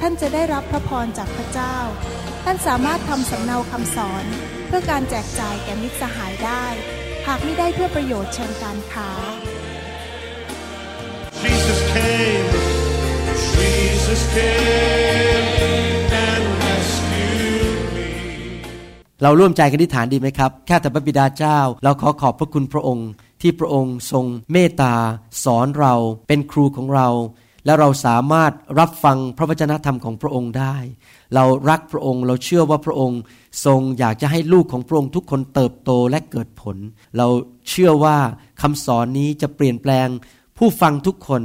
ท่านจะได้รับพระพรจากพระเจ้า ท่านสามารถทำสำเนาคำสอน เพื่อการแจกจ่ายแก่มิตรสหายได้ หากไม่ได้เพื่อประโยชน์เชิงการค้า Jesus came, Jesus came and rescued me. เราร่วมใจกันอธิษฐานดีไหมครับ แค่แต่พระบิดาเจ้า เราขอขอบพระคุณพระองค์ ที่พระองค์ทรงเมตตาสอนเราเป็นครูของเรา และเราสามารถรับฟังพระวจนะธรรมของพระองค์ได้ เรารักพระองค์ เราเชื่อว่าพระองค์ทรงอยากจะให้ลูกของพระองค์ทุกคนเติบโตและเกิดผล เราเชื่อว่าคำสอนนี้จะเปลี่ยนแปลงผู้ฟังทุกคน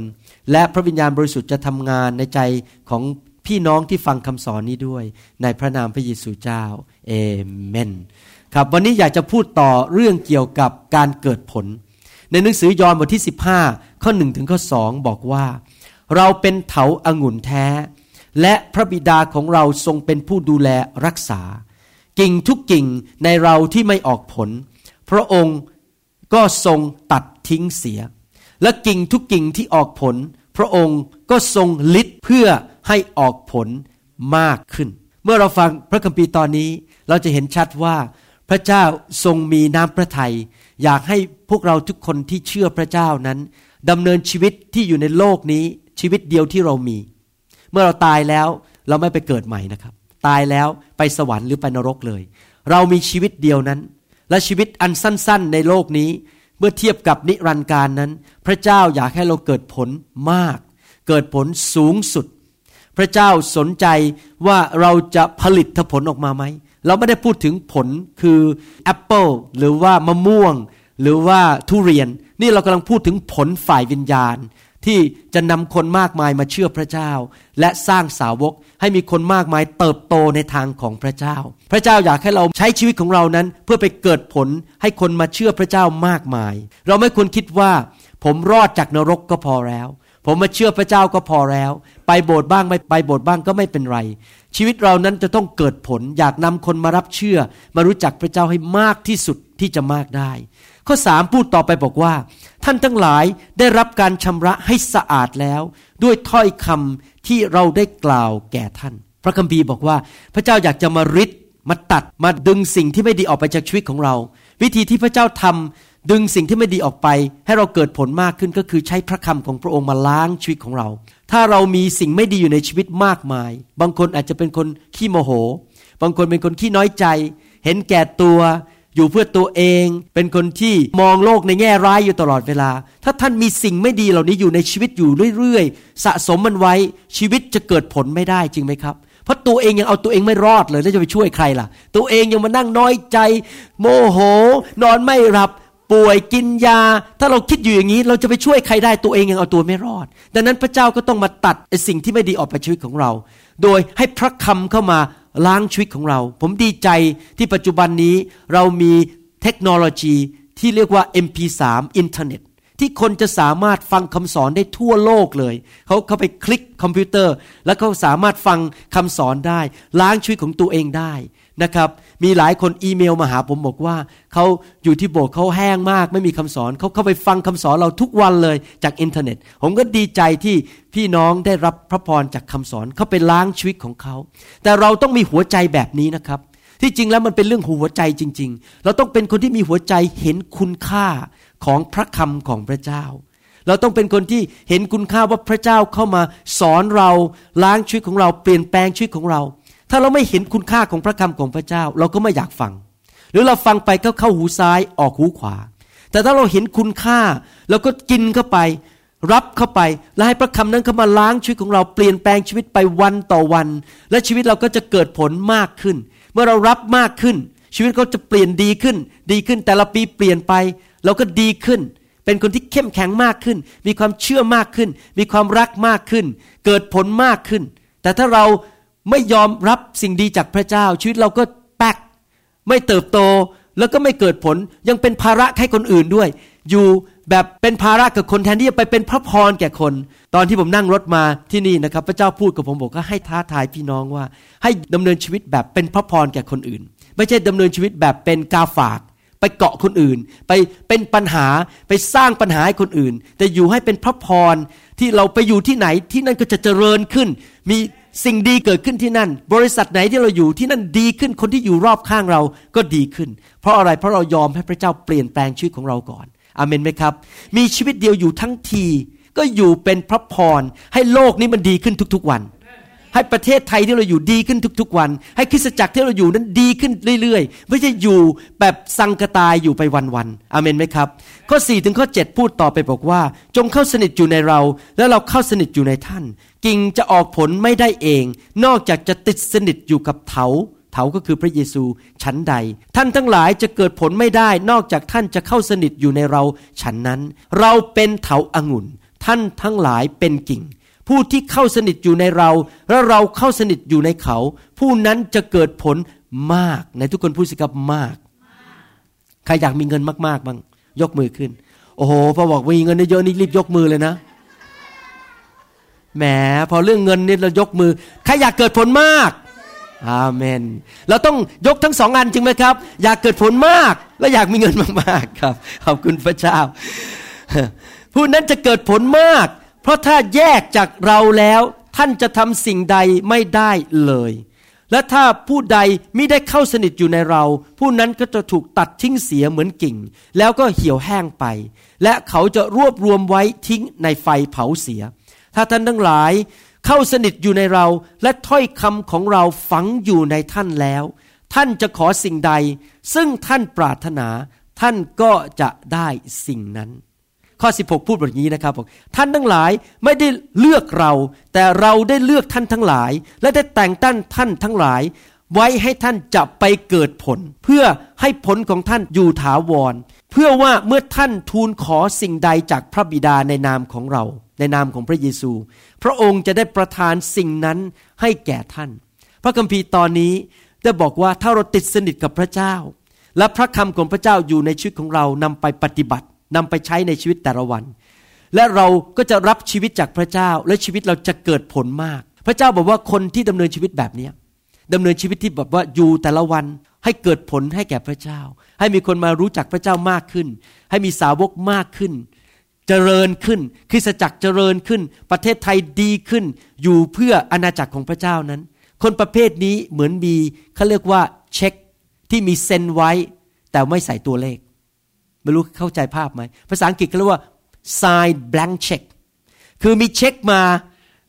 และพระวิญญาณบริสุทธิ์จะทำงานในใจของพี่น้องที่ฟังคำสอนนี้ด้วย ในพระนามพระเยซูเจ้าเอเมนครับวันนี้อยากจะพูดต่อเรื่องเกี่ยวกับการเกิดผล ในหนังสือยอห์นบทที่ 15 ข้อ1ถึงข้อ2บอกว่า เราเป็นเถาอางุ่นแท้ และพระบิดาของเราทรงเป็นผู้ดูแลรักษา กิ่งทุกกิ่งในเราที่ไม่ออกผล พระองค์ก็ทรงตัดทิ้งเสีย และกิ่งทุกกิ่งที่ออกผล พระองค์ก็ทรงลิดเพื่อให้ออกผลมากขึ้น เมื่อเราฟังพระคัมภีร์ตอนนี้เราจะเห็นชัดว่าพระเจ้าทรงมีน้ำพระทัยอยากให้พวกเราทุกคนที่เชื่อพระเจ้านั้นดำเนินชีวิตที่อยู่ในโลกนี้ ชีวิตเดียวที่เรามี เมื่อเราตายแล้วเราไม่ไปเกิดใหม่นะครับ ตายแล้วไปสวรรค์หรือไปนรกเลย เรามีชีวิตเดียวนั้น และชีวิตอันสั้น ๆ ในโลกนี้ เมื่อเทียบกับนิรันดร์การนั้น พระเจ้าอยากให้เราเกิดผลมาก เกิดผลสูงสุด พระเจ้าสนใจว่าเราจะผลิตผลออกมาไหมเราไม่ได้พูดถึงผลคือแอปเปิลหรือว่ามะม่วง หรือว่าทุเรียน นี่เรากำลังพูดถึงผลฝ่ายวิญญาณ ที่จะนำคนมากมายมาเชื่อพระเจ้า และสร้างสาวกให้มีคนมากมายเติบโตในทางของพระเจ้า พระเจ้าอยากให้เราใช้ชีวิตของเรานั้น เพื่อไปเกิดผลให้คนมาเชื่อพระเจ้ามากมาย เราไม่ควรคิดว่า ผมรอดจากนรกก็พอแล้ว ผมมาเชื่อพระเจ้าก็พอแล้ว ไปโบสถ์บ้างไม่ไปโบสถ์บ้างก็ไม่เป็นไร ชีวิตเรานั้นจะต้องเกิดผล อยากนำคนมารับเชื่อ มารู้จักพระเจ้าให้มากที่สุดที่จะมากได้ ข้อสามพูดต่อไปบอกว่า ท่านทั้งหลายได้รับการชำระให้สะอาดแล้ว ด้วยถ้อยคำที่เราได้กล่าวแก่ท่าน พระคัมภีร์บอกว่า พระเจ้าอยากจะมาริดมาตัดมาดึงสิ่งที่ไม่ดีออกไปจากชีวิตของเรา วิธีที่พระเจ้าทำดึงสิ่งที่ไม่ดีออกไป ให้เราเกิดผลมากขึ้นก็คือใช้พระคำของพระองค์มาล้างชีวิตของเรา ถ้าเรามีสิ่งไม่ดีอยู่ในชีวิตมากมาย บางคนอาจจะเป็นคนขี้โมโห บางคนเป็นคนขี้น้อยใจ เห็นแก่ตัว อยู่เพื่อตัวเอง เป็นคนที่มองโลกในแง่ร้ายอยู่ตลอดเวลา ถ้าท่านมีสิ่งไม่ดีเหล่านี้อยู่ในชีวิตอยู่เรื่อยๆ สะสมมันไว้ชีวิตจะเกิดผลไม่ได้จริงไหมครับ เพราะตัวเองยังเอาตัวเองไม่รอดเลยแล้วจะไปช่วยใครล่ะ ตัวเองยังมานั่งน้อยใจ โมโห นอนไม่หลับ ป่วยกินยา ถ้าเราคิดอยู่อย่างนี้ เราจะไปช่วยใครได้ตัวเองยังเอาตัวไม่รอด ดังนั้นพระเจ้าก็ต้องมาตัดสิ่งที่ไม่ดีออกไปชีวิตของเรา โดยให้พระคำเข้ามา ล้างชีวิตของเรา ผมดีใจที่ปัจจุบันนี้เรามีเทคโนโลยีที่เรียกว่า MP3 อินเทอร์เน็ตที่คนจะสามารถฟังคำสอนได้ทั่วโลกเลย เขาเข้าไปคลิกคอมพิวเตอร์ แล้วเขาสามารถฟังคำสอนได้ ล้างชีวิตของตัวเองได้ นะครับ มีหลายคนอีเมลมาหาผมบอกว่าเขาอยู่ที่โบสถ์เขาแห้งมาก ไม่มีคำสอนเขาเข้าไปฟังคำสอนเราทุกวันเลยจากอินเทอร์เน็ต ผมก็ดีใจที่พี่น้องได้รับพระพรจากคำสอนเขาไปล้างชีวิตของเขา แต่เราต้องมีหัวใจแบบนี้นะครับ ที่จริงแล้วมันเป็นเรื่องหัวใจจริง ๆ เราต้องเป็นคนที่มีหัวใจเห็นคุณค่าของพระคำของพระเจ้าเราต้องเป็นคนที่เห็นคุณค่าว่าพระเจ้าเข้ามาสอนเราล้างชีวิตของเราเปลี่ยนแปลงชีวิตของเรา ถ้าเราไม่เห็นคุณค่าของพระคำของพระเจ้า เราก็ไม่อยากฟัง หรือเราฟังไปก็เข้าหูซ้ายออกหูขวา แต่ถ้าเราเห็นคุณค่าเราก็กินเข้าไป รับเข้าไป และให้พระคำนั้นเข้ามาล้างชีวิตของเราเปลี่ยนแปลงชีวิตไปวันต่อวัน และชีวิตเราก็จะเกิดผลมากขึ้น เมื่อเรารับมากขึ้น ชีวิตก็จะเปลี่ยนดีขึ้น ดีขึ้นแต่ละปีเปลี่ยนไป เราก็ดีขึ้นเป็นคนที่เข้มแข็งมากขึ้น มีความเชื่อมากขึ้น มีความรักมากขึ้น เกิดผลมากขึ้น แต่ถ้าเรา ไม่ยอมรับสิ่งดีจากพระเจ้า ชีวิตเราก็แป๊ก ไม่เติบโตแล้วก็ไม่เกิดผลยังเป็นภาระให้คนอื่นด้วย อยู่แบบเป็นภาระกับคนแทนที่จะไปเป็นพระพรแก่คน ตอนที่ผมนั่งรถมาที่นี่นะครับ พระเจ้าพูดกับผมบอกว่าให้ท้าทายพี่น้องว่า ให้ดำเนินชีวิตแบบเป็นพระพรแก่คนอื่น ไม่ใช่ดำเนินชีวิตแบบเป็นกาฝาก ไปเกาะคนอื่น ไปเป็นปัญหาไปสร้างปัญหาให้คนอื่น แต่อยู่ให้เป็นพระพรที่เราไปอยู่ที่ไหนที่นั่นก็จะเจริญขึ้น มี สิ่งดีเกิดขึ้นที่นั่น บริษัทไหนที่เราอยู่ที่นั่นดีขึ้นคนที่อยู่รอบข้างเราก็ดีขึ้น เพราะอะไรเพราะเรายอมให้พระเจ้าเปลี่ยนแปลงชีวิตของเราก่อนอเมนไหมครับ มีชีวิตเดียวอยู่ทั้งที ก็อยู่เป็นพระพรให้โลกนี้มันดีขึ้นทุกๆวัน ให้ประเทศไทยที่เราอยู่ดีขึ้นทุกๆวัน ให้คริสตจักรที่เราอยู่นั้นดีขึ้นเรื่อยๆ ไม่ใช่อยู่แบบสังกตายอยู่ไปวันๆอเมนไหมครับ ข้อ4ถึงข้อ7พูดต่อไปบอกว่า จงเข้าสนิทอยู่ในเรา แล้วเราเข้าสนิทอยู่ในท่าน กิ่งจะออกผลไม่ได้เอง นอกจากจะติดสนิทอยู่กับเถาเถาก็คือพระเยซูชั้นใด ท่านทั้งหลายจะเกิดผลไม่ได้ นอกจากท่านจะเข้าสนิทอยู่ในเราฉันนั้น เราเป็นเถาอางุ่นท่านทั้งหลายเป็นกิ่ง ผู้ที่เข้าสนิทอยู่ในเรา และเราเข้าสนิทอยู่ในเขา ผู้นั้นจะเกิดผลมากในทุกคนพูดสิครับมาก ใครอยากมีเงินมากๆบ้างยกมือขึ้น โอ้โหพอบอกมีเงินเยอะนี่รีบยกมือเลยนะแหมพอเรื่องเงินนี่เรายกมือใครอยากเกิดผลมากอาเมน เราต้องยกทั้งสองอันจริงไหมครับ อยากเกิดผลมาก และอยากมีเงินมากๆครับขอบคุณพระเจ้าผู้นั้นจะเกิดผลมาก เพราะถ้าแยกจากเราแล้วท่านจะทำสิ่งใดไม่ได้เลย และถ้าผู้ใดไม่ได้เข้าสนิทอยู่ในเรา ผู้นั้นก็จะถูกตัดทิ้งเสียเหมือนกิ่ง แล้วก็เหี่ยวแห้งไป และเขาจะรวบรวมไว้ทิ้งในไฟเผาเสีย ถ้าท่านทั้งหลายเข้าสนิทอยู่ในเราและถ้อยคำของเราฝังอยู่ในท่านแล้ว ท่านจะขอสิ่งใด ซึ่งท่านปรารถนา ท่านก็จะได้สิ่งนั้น ข้อ 16 พูดแบบนี้นะครับบอกท่านทั้งหลายไม่ได้เลือกเรา แต่เราได้เลือกท่านทั้งหลาย และได้แต่งตั้งท่านทั้งหลาย ไว้ให้ท่านจะไปเกิดผล เพื่อให้ผลของท่านอยู่ถาวร เพื่อว่าเมื่อท่านทูลขอสิ่งใดจากพระบิดาในนามของเรา ในนามของพระเยซู พระองค์จะได้ประทานสิ่งนั้นให้แก่ท่าน พระคัมภีร์ตอนนี้ได้บอกว่าถ้าเราติดสนิทกับพระเจ้า และพระคำของพระเจ้าอยู่ในชีวิตของเรานำไปปฏิบัติ นำไปใช้ในชีวิตแต่ละวัน และเราก็จะรับชีวิตจากพระเจ้า และชีวิตเราจะเกิดผลมาก พระเจ้าบอกว่าคนที่ดำเนินชีวิตแบบนี้ดำเนินชีวิตที่แบบว่าอยู่แต่ละวันให้เกิดผลให้แก่พระเจ้า ให้มีคนมารู้จักพระเจ้ามากขึ้น ให้มีสาวกมากขึ้น เจริญขึ้น คริสตจักรเจริญขึ้น ประเทศไทยดีขึ้น อยู่เพื่ออาณาจักรของพระเจ้านั้น คนประเภทนี้เหมือนมีเขาเรียกว่าเช็คที่มีเซ็นไว้ แต่ไม่ใส่ตัวเลข ไม่รู้เข้าใจภาพไหม ภาษาอังกฤษเขาเรียกว่า sign blank check คือมีเช็คมา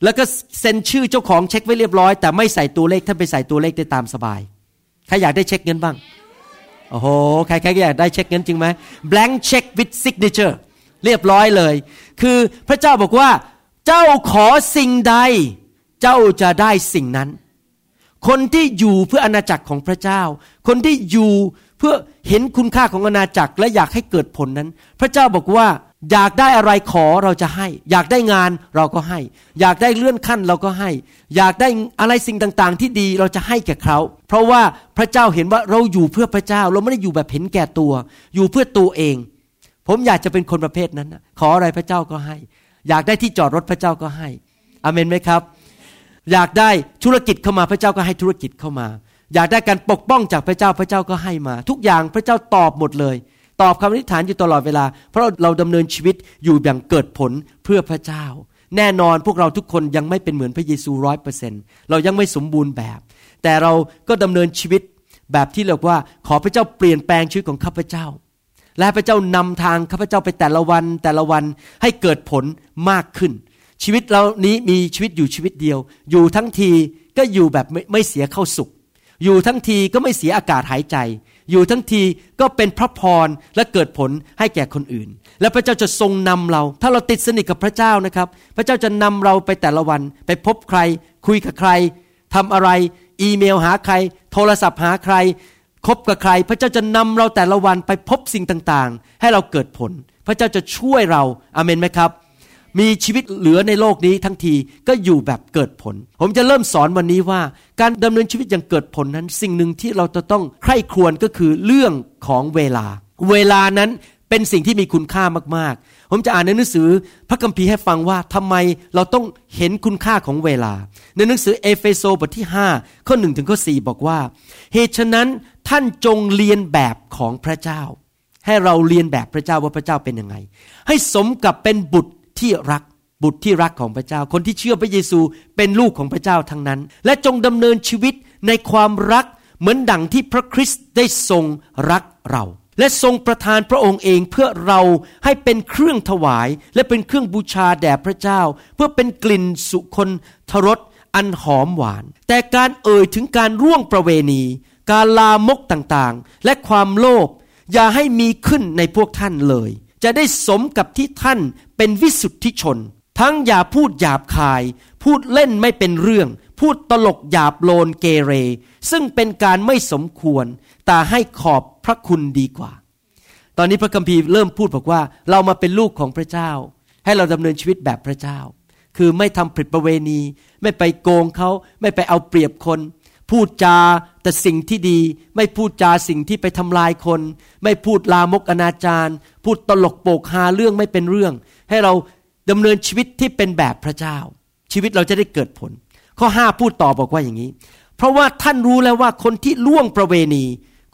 แล้วก็เซ็นชื่อเจ้าของเช็คไว้เรียบร้อย แต่ไม่ใส่ตัวเลขท่านไปใส่ตัวเลขได้ตามสบายใครอยากได้เช็คเงินบ้างโอ้โหใครๆก็อยากได้เช็คเงินจริงไหม blank check with signature เรียบร้อยเลย คือพระเจ้าบอกว่า เจ้าขอสิ่งใด เจ้าจะได้สิ่งนั้น คนที่อยู่เพื่ออาณาจักรของพระเจ้า คนที่อยู่ เพื่อเห็นคุณค่าของอาณาจักรและอยากให้เกิดผลนั้น พระเจ้าบอกว่า อยากได้อะไรขอเราจะให้ อยากได้งานเราก็ให้ อยากได้เลื่อนขั้นเราก็ให้ อยากได้อะไรสิ่งต่างๆ ที่ดีเราจะให้แก่เขา เพราะว่าพระเจ้าเห็นว่าเราอยู่เพื่อพระเจ้า เราไม่ได้อยู่แบบเห็นแก่ตัว อยู่เพื่อตัวเอง ผมอยากจะเป็นคนประเภทนั้นขออะไรพระเจ้าก็ให้ อยากได้ที่จอดรถพระเจ้าก็ให้อเมนไหมครับ อยากได้ธุรกิจเข้ามาพระเจ้าก็ให้ธุรกิจเข้ามา อยากได้การปกป้องจากพระเจ้าพระเจ้าก็ให้มา ทุกอย่างพระเจ้าตอบหมดเลย ตอบคำอธิษฐานอยู่ตลอดเวลา เพราะเราดำเนินชีวิตอยู่อย่างเกิดผลเพื่อพระเจ้า แน่นอนพวกเราทุกคนยังไม่เป็นเหมือนพระเยซูร้อยเปอร์เซนเรายังไม่สมบูรณ์แบบ แต่เราก็ดำเนินชีวิตแบบที่เรียกว่าขอพระเจ้าเปลี่ยนแปลงชีวิตของข้าพเจ้า และพระเจ้านำทางข้าพเจ้าไปแต่ละวันแต่ละวันให้เกิดผลมากขึ้น ชีวิตเรานี้มีชีวิตอยู่ชีวิตเดียว อยู่ทั้งทีก็อยู่แบบไม่ไม่เสียเข้าสุข อยู่ทั้งทีก็ไม่เสียอากาศหายใจ อยู่ทั้งทีก็เป็นพระพรและเกิดผลให้แก่คนอื่น และพระเจ้าจะทรงนำเรา ถ้าเราติดสนิทกับพระเจ้านะครับ พระเจ้าจะนำเราไปแต่ละวัน ไปพบใคร คุยกับใครทำอะไร อีเมลหาใคร โทรศัพท์หาใครคบกับใคร พระเจ้าจะนำเราแต่ละวันไปพบสิ่งต่างๆ ให้เราเกิดผล พระเจ้าจะช่วยเราอาเมนไหมครับ มีชีวิตเหลือในโลกนี้ทั้งทีก็อยู่แบบเกิดผล ผมจะเริ่มสอนวันนี้ว่า การดำเนินชีวิตอย่างเกิดผลนั้น สิ่งหนึ่งที่เราจะต้องใคร่ครวญก็คือเรื่องของเวลา เวลานั้นเป็นสิ่งที่มีคุณค่ามากๆ ผมจะอ่านในหนังสือพระคัมภีร์ให้ฟังว่าทำไมเราต้องเห็นคุณค่าของเวลา ในหนังสือเอเฟโซบทที่ 5 ข้อ1ถึงข้อ4บอกว่า เหตุฉะนั้นท่านจงเรียนแบบของพระเจ้า ให้เราเรียนแบบพระเจ้าว่าพระเจ้าเป็นยังไง ให้สมกับเป็นบุตร ที่รักบุตรที่รักของพระเจ้า คนที่เชื่อพระเยซูเป็นลูกของพระเจ้าทั้งนั้น และจงดำเนินชีวิตในความรักเหมือนดั่งที่พระคริสต์ได้ทรงรักเรา และทรงประทานพระองค์เองเพื่อเราให้เป็นเครื่องถวาย และเป็นเครื่องบูชาแด่พระเจ้า เพื่อเป็นกลิ่นสุคนทรสอันหอมหวาน แต่การเอ่ยถึงการร่วงประเวณี การลามกต่างๆ และความโลภอย่าให้มีขึ้นในพวกท่านเลย จะได้สมกับที่ท่านเป็นวิสุทธิชน ทั้งอย่าพูดหยาบคาย พูดเล่นไม่เป็นเรื่อง พูดตลกหยาบโลนเกเร ซึ่งเป็นการไม่สมควร แต่ให้ขอบพระคุณดีกว่า ตอนนี้พระคัมภีร์เริ่มพูดบอกว่า เรามาเป็นลูกของพระเจ้า ให้เราดำเนินชีวิตแบบพระเจ้า คือไม่ทำผิดประเวณี ไม่ไปโกงเขา ไม่ไปเอาเปรียบคน พูดจา แต่สิ่งที่ดีไม่พูดจาสิ่งที่ไปทำลายคน ไม่พูดลามกอนาจารพูดตลกโปกฮาเรื่องไม่เป็นเรื่อง ให้เราดำเนินชีวิตที่เป็นแบบพระเจ้า ชีวิตเราจะได้เกิดผล ข้อห้าพูดต่อบอกว่าอย่างนี้ เพราะว่าท่านรู้แล้วว่าคนที่ล่วงประเวณี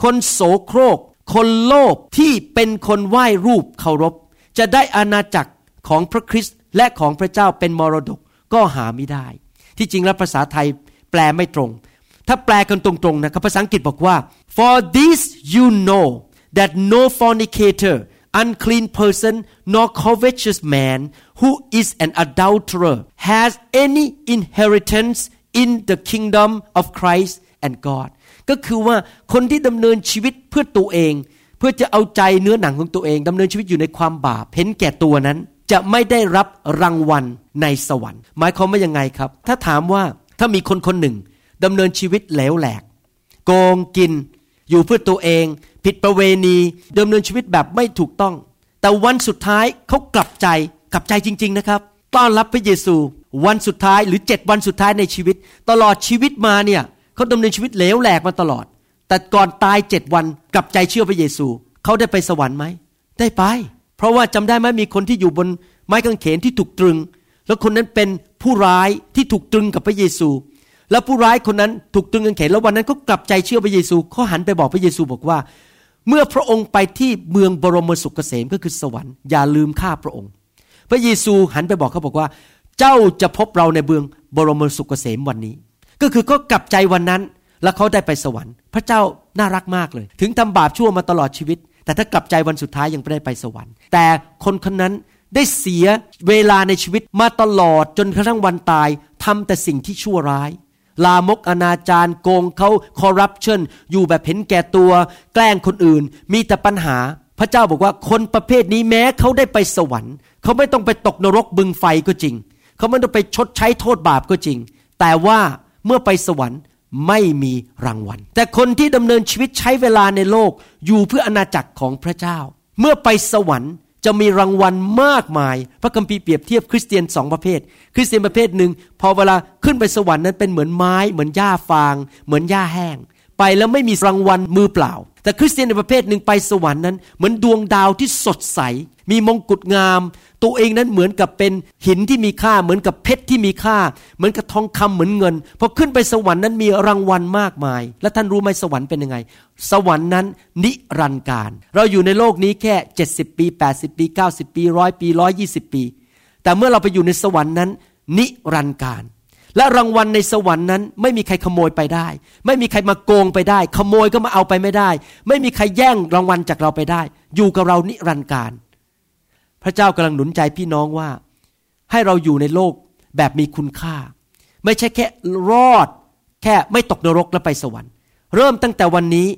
คนโสโครก คนโลภที่เป็นคนไหว้รูปเคารพ จะได้อาณาจักรของพระคริสต์และของพระเจ้าเป็นมรดกก็หาไม่ได้ ที่จริงแล้วภาษาไทยแปลไม่ตรง ถ้าแปลกันตรงๆนะครับภาษาอังกฤษบอกว่า for this you know that no fornicator unclean person nor covetous man who is an adulterer has any inheritance in the kingdom of Christ and God ก็คือว่าคนที่ดำเนินชีวิตเพื่อตัวเอง เพื่อจะเอาใจเนื้อหนังของตัวเองดำเนินชีวิตอยู่ในความบาปเห็นแก่ตัวนั้น จะไม่ได้รับรางวัลในสวรรค์ หมายความว่ายังไงครับ ถ้าถามว่าถ้ามีคนคนหนึ่ง ดำเนินชีวิตเหลวแหลก โกงกิน อยู่เพื่อตัวเอง ผิดประเวณีดำเนินชีวิตแบบไม่ถูกต้อง แต่วันสุดท้ายเขากลับใจกลับใจจริง ๆ นะครับ ต้อนรับพระเยซูวันสุดท้ายหรือเจ็ดวันสุดท้ายในชีวิต ตลอดชีวิตมาเนี่ยเขาดำเนินชีวิตเหลวแหลกมาตลอด แต่ก่อนตายเจ็ดวันกลับใจเชื่อพระเยซูเขาได้ไปสวรรค์ไหมได้ไป เพราะว่าจำได้ไหมมีคนที่อยู่บนไม้กางเขนที่ถูกตรึง แล้วคนนั้นเป็นผู้ร้ายที่ถูกตรึงกับพระเยซู แล้วผู้ร้ายคนนั้นถูกตรึงกางเขนแล้ววันนั้นเขากลับใจเชื่อพระเยซูเขาหันไปบอกพระเยซูบอกว่า เมื่อพระองค์ไปที่เมืองบรมสุขเกษมก็คือสวรรค์อย่าลืมข้าพระองค์ พระเยซูหันไปบอกเขาบอกว่า เจ้าจะพบเราในเมืองบรมสุขเกษมวันนี้ ก็คือเขากลับใจวันนั้นแล้วเขาได้ไปสวรรค์ พระเจ้าน่ารักมากเลย ถึงทำบาปชั่วมาตลอดชีวิต แต่ถ้ากลับใจวันสุดท้ายยังไม่ได้ไปสวรรค์ แต่คนคนนั้นได้เสียเวลาในชีวิตมาตลอดจนกระทั่งวันตายทำแต่สิ่งที่ชั่วร้าย ลามกอนาจารโกงเขาคอร์รัปชันอยู่แบบเห็นแก่ตัว แกล้งคนอื่น มีแต่ปัญหา พระเจ้าบอกว่าคนประเภทนี้แม้เขาได้ไปสวรรค์ เขาไม่ต้องไปตกนรกบึงไฟก็จริง เขาไม่ต้องไปชดใช้โทษบาปก็จริง แต่ว่าเมื่อไปสวรรค์ไม่มีรางวัล แต่คนที่ดำเนินชีวิตใช้เวลาในโลกอยู่เพื่ออาณาจักรของพระเจ้า เมื่อไปสวรรค์ จะมีรางวัลมากมาย พระคัมภีร์เปรียบเทียบคริสเตียนสองประเภท คริสเตียนประเภทหนึ่งพอเวลาขึ้นไปสวรรค์นั้นเป็นเหมือนไม้ เหมือนหญ้าฟาง เหมือนหญ้าแห้ง ไปแล้วไม่มีรางวัลมือเปล่า แต่คริสเตียนในประเภทหนึ่งไปสวรรค์นั้น เหมือนดวงดาวที่สดใส มีมงกุฎงาม ตัวเองนั้นเหมือนกับเป็นหินที่มีค่า เหมือนกับเพชรที่มีค่า เหมือนกับทองคำเหมือนเงินพอขึ้นไปสวรรค์นั้นมีรางวัลมากมาย และท่านรู้ไหมสวรรค์เป็นยังไง สวรรค์นั้นนิรันดร์การ เราอยู่ในโลกนี้แค่ 70 ปี 80 ปี 90 ปีร้อยปี120ปี แต่เมื่อเราไปอยู่ในสวรรค์นั้น นิรันดร์การ และรางวัลในสวรรค์นั้น ไม่มีใครขโมยไปได้ ไม่มีใครมาโกงไปได้ ขโมยก็มาเอาไปไม่ได้ ไม่มีใครแย่งรางวัลจากเราไปได้ อยู่กับเรานิรันดร์การ พระเจ้ากำลังหนุนใจพี่น้องว่า ให้เราอยู่ในโลกแบบมีคุณค่า ไม่ใช่แค่รอด แค่ไม่ตกนรกแล้วไปสวรรค์ เริ่มตั้งแต่วันนี้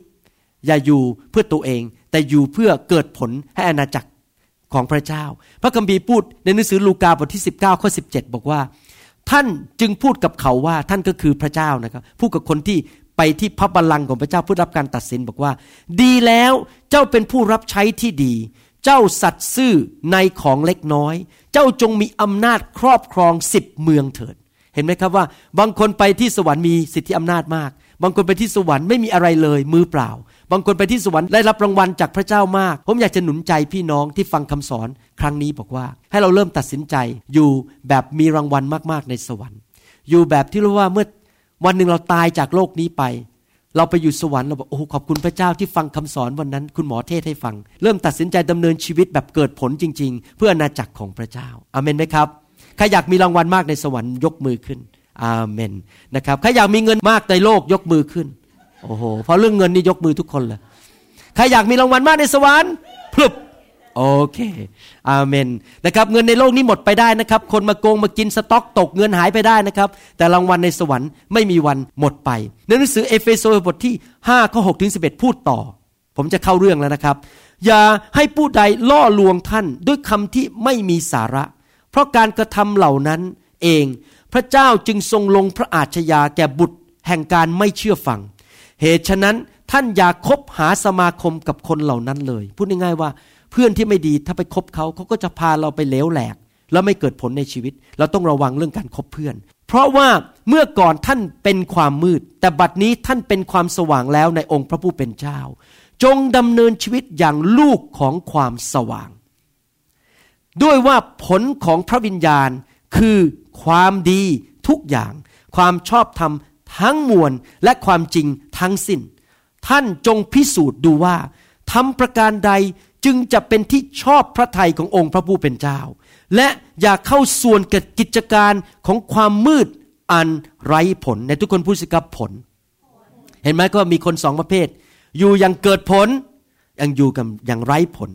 อย่าอยู่เพื่อตัวเอง แต่อยู่เพื่อเกิดผลให้อาณาจักรของพระเจ้า พระคัมภีร์พูดในหนังสือลูกาบทที่ 19ข้อ17 บอกว่า ท่านจึงพูดกับเขาว่าท่านก็คือพระเจ้านะครับ พูดกับคนที่ไปที่พระบัลลังก์ของพระเจ้าเพื่อรับการตัดสินบอกว่า ดีแล้วเจ้าเป็นผู้รับใช้ที่ดี เจ้าสัตย์ซื่อในของเล็กน้อย เจ้าจงมีอำนาจครอบครองสิบเมืองเถิด เห็นไหมครับว่า บางคนไปที่สวรรค์มีสิทธิอำนาจมาก บางคนไปที่สวรรค์ไม่มีอะไรเลยมือเปล่า บางคนไปที่สวรรค์ได้รับรางวัลจากพระเจ้ามาก ผมอยากจะหนุนใจพี่น้องที่ฟังคำสอนครั้งนี้บอกว่า ให้เราเริ่มตัดสินใจอยู่แบบมีรางวัลมากๆในสวรรค์ อยู่แบบที่รู้ว่าเมื่อวันหนึ่งเราตายจากโลกนี้ไป เราไปอยู่สวรรค์เราบอกโอ้ขอบคุณพระเจ้าที่ฟังคำสอนวันนั้น คุณหมอเทศให้ฟัง เริ่มตัดสินใจดำเนินชีวิตแบบเกิดผลจริง ๆ เพื่ออาณาจักรของพระเจ้าอาเมนไหมครับใครอยากมีรางวัลมากในสวรรค์ยกมือขึ้นอาเมนนะครับใครอยากมีเงินมากในโลกยกมือขึ้น โอ้โหเพราะเรื่องเงินนี่ยกมือทุกคนเลยใครอยากมีรางวัลมากในสวรรค์พลุบโอเค อาเมน นะครับ เงินในโลกนี้หมดไปได้นะครับ คนมาโกงมากินสต็อกตกเงินหายไปได้นะครับ แต่รางวัลในสวรรค์ไม่มีวันหมดไป ในหนังสือเอเฟโซบทที่5ข้อ6ถึง11 พูดต่อ ผมจะเข้าเรื่องแล้วนะครับ อย่าให้ผู้ใดล่อลวงท่านด้วยคำที่ไม่มีสาระ เพราะการกระทำเหล่านั้นเอง พระเจ้าจึงทรงลงพระอาชญาแก่บุตรแห่งการไม่เชื่อฟัง เหตุฉะนั้นท่านอย่าคบหาสมาคมกับคนเหล่านั้นเลย พูดง่ายๆว่าเพื่อนที่ไม่ดีถ้าไปคบเขาเขาก็จะพาเราไปเลวแหลก แล้วไม่เกิดผลในชีวิต เราต้องระวังเรื่องการคบเพื่อน เพราะว่าเมื่อก่อนท่านเป็นความมืด แต่บัดนี้ท่านเป็นความสว่างแล้วในองค์พระผู้เป็นเจ้า จงดำเนินชีวิตอย่างลูกของความสว่าง ด้วยว่าผลของพระวิญญาณคือความดีทุกอย่าง ความชอบธรรม ทั้งมวลและความจริงทั้งสิน้น ท่านจงพิสูจน์ดูว่าทำประการใดจึงจะเป็นที่ชอบพระทัยขององค์พระผู้เป็นเจ้า และอย่าเข้าส่วนกับกิจการของความมืดอันไร้ผลในทุกคนพูดสิครับผล เห็นไหมก็มีคนสองประเภท อยู่อย่างเกิดผลยังอยู่กับอย่างไร้ผล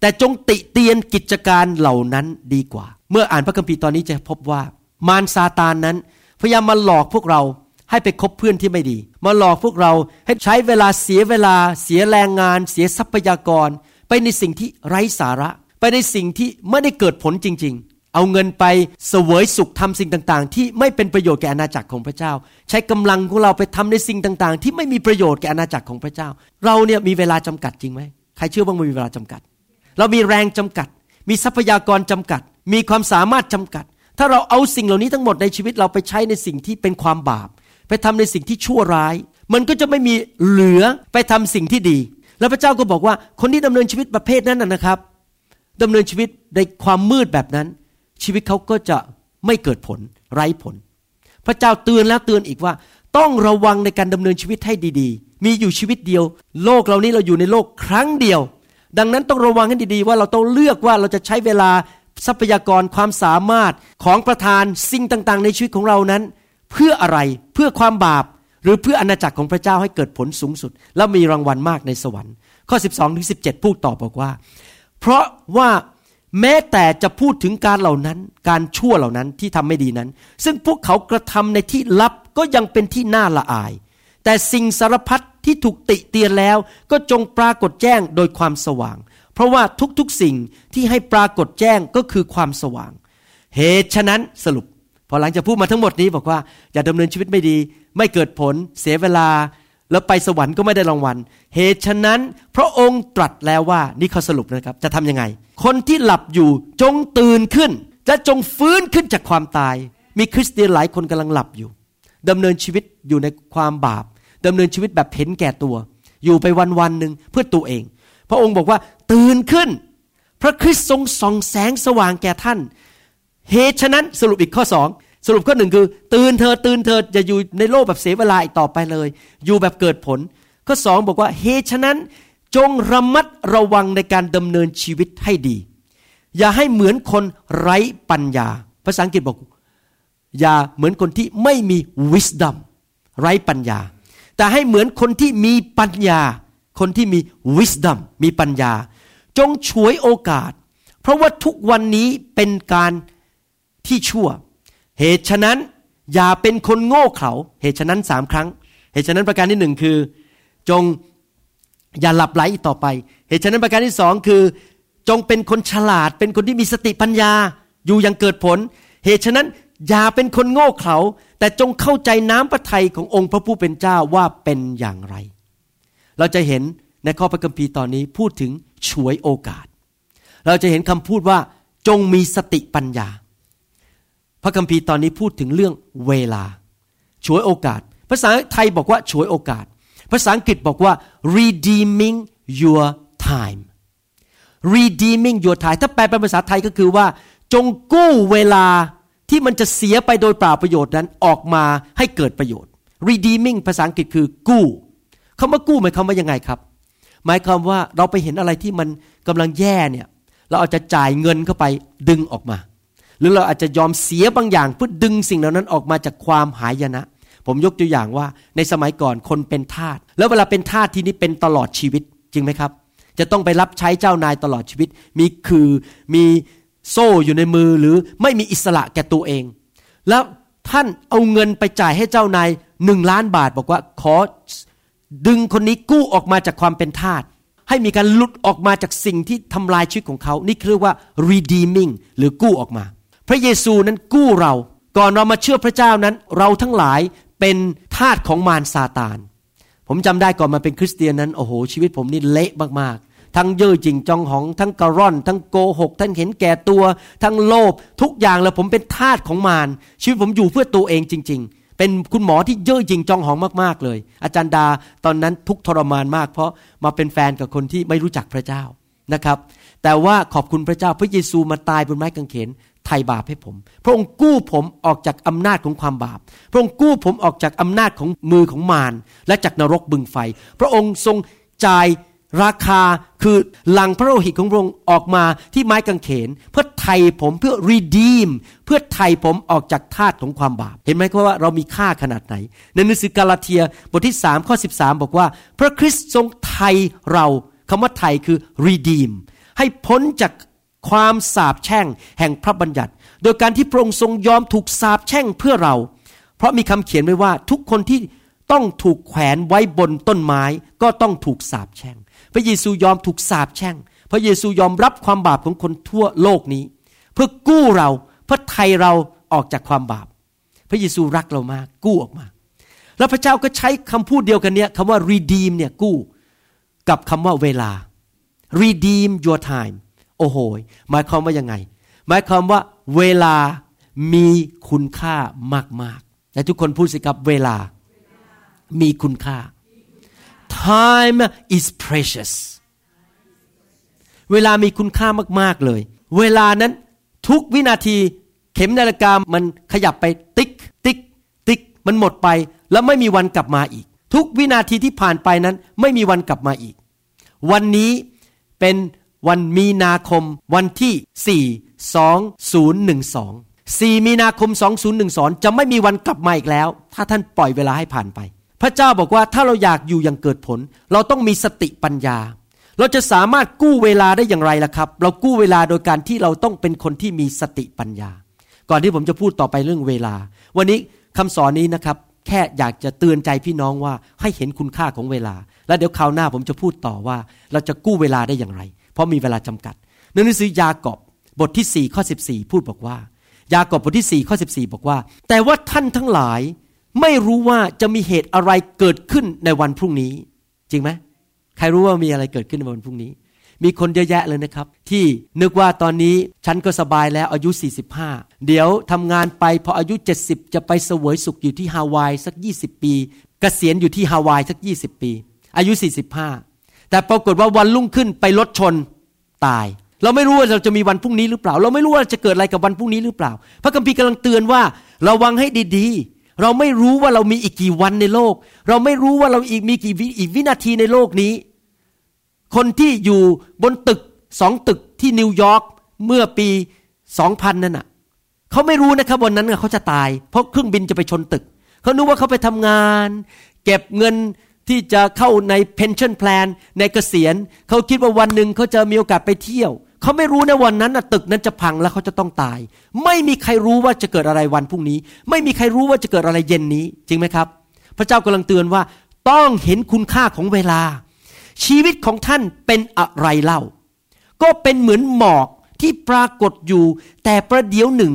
แต่จงติเตียนกิจการเหล่านั้นดีกว่า เมื่ออ่านพระคัมภีร์ตอนนี้จะพบว่ามารซาตานนั้น พยายามมาหลอกพวกเรา ให้ไปคบเพื่อนที่ไม่ดี มาหลอกพวกเราให้ใช้เวลาเสียเวลา เสียแรงงาน เสียทรัพยากร ไปในสิ่งที่ไร้สาระ ไปในสิ่งที่ไม่ได้เกิดผลจริง ๆ เอาเงินไปเสวยสุขทำสิ่งต่างๆ ที่ไม่เป็นประโยชน์แก่อาณาจักรของพระเจ้า ใช้กำลังของเราไปทำในสิ่งต่างๆ ที่ไม่มีประโยชน์แก่อาณาจักรของพระเจ้า เราเนี่ยมีเวลาจำกัดจริงไหมใครเชื่อว่ามีเวลาจำกัด เรามีแรงจำกัด มีทรัพยากรจำกัด มีความสามารถจำกัด ถ้าเราเอาสิ่งเหล่านี้ทั้งหมดในชีวิตเราไปใช้ในสิ่งที่เป็นความบาป ไปทำในสิ่งที่ชั่วร้าย มันก็จะไม่มีเหลือไปทำสิ่งที่ดี แล้วพระเจ้าก็บอกว่าคนที่ดำเนินชีวิตประเภทนั้นนะครับดำเนินชีวิตในความมืดแบบนั้น ชีวิตเขาก็จะไม่เกิดผลไร้ผล พระเจ้าเตือนแล้วเตือนอีกว่า ต้องระวังในการดำเนินชีวิตให้ดีๆ มีอยู่ชีวิตเดียว โลกเรานี้เราอยู่ในโลกครั้งเดียว ดังนั้นต้องระวังให้ดีๆ ว่าเราต้องเลือกว่าเราจะใช้เวลาทรัพยากรความสามารถของประธานสิ่งต่างๆ ในชีวิตของเรานั้น เพื่ออะไรเพื่อความบาป หรือเพื่ออาณาจักรของพระเจ้าให้เกิดผลสูงสุด แล้วมีรางวัลมากในสวรรค์ ข้อ 12ถึง17 พูดต่อบอกว่า เพราะว่าแม้แต่จะพูดถึงการเหล่านั้น การชั่วเหล่านั้นที่ทำไม่ดีนั้น ซึ่งพวกเขากระทำในที่ลับก็ยังเป็นที่น่าละอาย แต่สิ่งสารพัดที่ถูกติเตียนแล้วก็จงปรากฏแจ้งโดยความสว่าง เพราะว่าทุกๆสิ่งที่ให้ปรากฏแจ้งก็คือความสว่าง เหตุฉะนั้นสรุป พอหลังจากพูดมาทั้งหมดนี้บอกว่าอย่าดำเนินชีวิตไม่ดี ไม่เกิดผล เสียเวลา แล้วไปสวรรค์ก็ไม่ได้รางวัล เหตุฉะนั้น พระองค์ตรัสแล้วว่านี่เขาสรุปนะครับ จะทํำยังไง คนที่หลับอยู่จงตื่นขึ้นจะจงฟื้นขึ้นจากความตาย มีคริสเตียนหลายคนกำลังหลับอยู่ดำเนินชีวิตอยู่ในความบาปดำเนินชีวิตแบบเห็นแก่ตัว อยู่ไปวันวันหนึ่งเพื่อตัวเอง พระองค์บอกว่าตื่นขึ้น พระคริสต์ทรงส่องแสงสว่างแก่ท่าน เหตุฉะนั้นสรุปอีกข้อสองสรุปข้อหนึ่งคือ ตื่นเธอตื่นเธออย่าอยู่ในโลกแบบเสียเวลาอีกต่อไปเลย อยู่แบบเกิดผล ข้อสองบอกว่าเหตุฉะนั้นจงระมัดระวังในการดำเนินชีวิตให้ดี อย่าให้เหมือนคนไร้ปัญญา ภาษาอังกฤษบอก อย่าเหมือนคนที่ไม่มี wisdom ไร้ปัญญา แต่ให้เหมือนคนที่มีปัญญา คนที่มี wisdom มีปัญญา จงฉวยโอกาส เพราะว่าทุกวันนี้เป็นการ ที่ชั่ว เหตุฉะนั้นอย่าเป็นคนโง่เขลาเหตุฉะนั้นสามครั้ง เหตุฉะนั้นประการที่หนึ่งคือ จงอย่าหลับไหลอีกต่อไป เหตุฉะนั้นประการที่สองคือ จงเป็นคนฉลาด เป็นคนที่มีสติปัญญา อยู่ยังเกิดผล เหตุฉะนั้นอย่าเป็นคนโง่เขลาแต่จงเข้าใจน้ำพระทัยขององค์พระผู้เป็นเจ้าว่าเป็นอย่างไร เราจะเห็นในข้อพระคัมภีร์ตอนนี้พูดถึงฉวยโอกาส เราจะเห็นคำพูดว่าจงมีสติปัญญา พระคัมภีร์ตอนนี้พูดถึงเรื่องเวลา ฉวยโอกาส ภาษาไทยบอกว่าฉวยโอกาส ภาษาอังกฤษบอกว่า redeeming your time redeeming your time ถ้าแปลเป็นภาษาไทยก็คือว่า จงกู้เวลาที่มันจะเสียไปโดยเปล่าประโยชน์นั้นออกมาให้เกิดประโยชน์ redeeming ภาษาอังกฤษคือกู้คำว่ากู้หมายความว่ายังไงครับ หมายความว่าเราไปเห็นอะไรที่มันกำลังแย่เนี่ย เราอาจจะจ่ายเงินเข้าไปดึงออกมา หรือเราอาจจะยอมเสียบางอย่างเพื่อดึงสิ่งเหล่านั้นออกมาจากความหายนะ ผมยกตัวอย่างว่าในสมัยก่อนคนเป็นทาสแล้วเวลาเป็นทาสที่นี่เป็นตลอดชีวิตจริงไหมครับ จะต้องไปรับใช้เจ้านายตลอดชีวิต มีคือมีโซ่อยู่ในมือหรือไม่มีอิสระแก่ตัวเอง แล้วท่านเอาเงินไปจ่ายให้เจ้านายหนึ่งล้านบาท บอกว่าขอดึงคนนี้กู้ออกมาจากความเป็นทาสให้มีการหลุดออกมาจากสิ่งที่ทำลายชีวิตของเขา นี่เรียกว่า redeeming หรือกู้ออกมา พระเยซูนั้นกู้เรา ก่อนเรามาเชื่อพระเจ้านั้น เราทั้งหลายเป็นทาสของมารซาตาน ผมจำได้ก่อนมาเป็นคริสเตียนนั้นโอ้โหชีวิตผมนี่เละมากๆ ทั้งเย่อจริงจองหอง ทั้งกระร่อน ทั้งโกหก ทั้งเห็นแก่ตัว ทั้งโลภทุกอย่างแล้วผมเป็นทาสของมารชีวิตผมอยู่เพื่อตัวเองจริง ๆ เป็นคุณหมอที่เย่อหยิ่งจองหองมากๆเลย อาจารย์ดาตอนนั้นทุกทรมานมาก เพราะมาเป็นแฟนกับคนที่ไม่รู้จักพระเจ้านะครับแต่ว่าขอบคุณพระเจ้าพระเยซูมาตายบนไม้กางเขน ไถ่บาปให้ผม พระองค์กู้ผมออกจากอำนาจของความบาป พระองค์กู้ผมออกจากอำนาจของมือของมารและจากนรกบึงไฟ พระองค์ทรงจ่ายราคาคือหลังพระโลหิตของพระองค์ออกมาที่ไม้กางเขน เพื่อไถ่ผมเพื่อ redeem เพื่อไถ่ผมออกจากทาสของความบาป เห็นไหมว่าเรามีค่าขนาดไหน ในหนังสือกาลาเทียบทที่3ข้อ13 บอกว่า พระคริสต์ทรงไถ่เราคำว่าไถ่คือ redeem ให้พ้นจาก ความสาปแช่งแห่งพระบัญญัติ โดยการที่พระองค์ทรงยอมถูกสาปแช่งเพื่อเรา เพราะมีคำเขียนไว้ว่าทุกคนที่ต้องถูกแขวนไว้บนต้นไม้ก็ต้องถูกสาปแช่ง พระเยซูยอมถูกสาปแช่ง พระเยซูยอมรับความบาปของคนทั่วโลกนี้ เพื่อกู้เราเพื่อไทยเราออกจากความบาป พระเยซูรักเรามากกู้ออกมา แล้วพระเจ้าก็ใช้คำพูดเดียวกันเนี้ยคำว่า redeem เนี่ยกู้ กับคำว่าเวลา redeem your time โอ้โหหมายความว่ายังไง หมายความว่าเวลามีคุณค่ามากๆแต่ทุกคนพูดสิครับเวลามีคุณค่า time is precious เวลามีคุณค่ามาก ๆ เลย เวลานั้นทุกวินาทีเข็มนาฬิกามันขยับไปติ๊ก ติ๊ก ติ๊ก มันหมดไป แล้วไม่มีวันกลับมาอีก ทุกวินาทีที่ผ่านไปนั้นไม่มีวันกลับมาอีก วันนี้เป็น วันมีนาคมวันที่ 4 2012 4 มีนาคม 2012 จะไม่มีวันกลับมาอีกแล้ว ถ้าท่านปล่อยเวลาให้ผ่านไป พระเจ้าบอกว่าถ้าเราอยากอยู่อย่างเกิดผล เราต้องมีสติปัญญา เราจะสามารถกู้เวลาได้อย่างไรล่ะครับ เรากู้เวลาโดยการที่เราต้องเป็นคนที่มีสติปัญญา ก่อนที่ผมจะพูดต่อไปเรื่องเวลา วันนี้คำสอนนี้นะครับ แค่อยากจะเตือนใจพี่น้องว่าให้เห็นคุณค่าของเวลา แล้วเดี๋ยวคราวหน้าผมจะพูดต่อว่า เราจะกู้เวลาได้อย่างไร เพราะมีเวลาจำกัดหนังสือยากอบบทที่ 4 ข้อ 14 พูดบอกว่า ยากอบบทที่ 4 ข้อ 14 บอกว่า แต่ว่าท่านทั้งหลายไม่รู้ว่าจะมีเหตุอะไรเกิดขึ้นในวันพรุ่งนี้ จริงไหมใครรู้ว่ามีอะไรเกิดขึ้นในวันพรุ่งนี้ มีคนเยอะแยะเลยนะครับ ที่นึกว่าตอนนี้ฉันก็สบายแล้วอายุ 45 เดี๋ยวทำงานไปพออายุ 70 จะไปเสวยสุขอยู่ที่ฮาวายสัก 20 ปีกเกษียณอยู่ที่ฮาวายสัก 20 ปี อายุ 45 แต่ปรากฏว่าวันรุ่งขึ้นไปรถชนตาย เราไม่รู้ว่าเราจะมีวันพรุ่งนี้หรือเปล่า เราไม่รู้ว่าจะเกิดอะไรกับวันพรุ่งนี้หรือเปล่า พระคัมภีร์กำลังเตือนว่าระวังให้ดี ๆ เราไม่รู้ว่าเรามีอีกกี่วันในโลก เราไม่รู้ว่าเราอีกมีกี่อีกวินาทีในโลกนี้ คนที่อยู่บนตึกสองตึกที่นิวยอร์กเมื่อปีสองพันนั่นน่ะเขาไม่รู้นะครับวันนั้นเขาจะตาย เพราะเครื่องบินจะไปชนตึกเขานึกว่าเขาไปทำงาน เก็บเงิน ที่จะเข้าใน pension plan ในเกษียณเขาคิดว่าวันหนึ่งเขาจะมีโอกาสไปเที่ยว เขาไม่รู้นะวันนั้นนะตึกนั้นจะพังแล้วเขาจะต้องตาย ไม่มีใครรู้ว่าจะเกิดอะไรวันพรุ่งนี้ ไม่มีใครรู้ว่าจะเกิดอะไรเย็นนี้ จริงไหมครับ พระเจ้ากำลังเตือนว่าต้องเห็นคุณค่าของเวลา ชีวิตของท่านเป็นอะไรเล่า ก็เป็นเหมือนหมอกที่ปรากฏอยู่ แต่ประเดี๋ยวหนึ่ง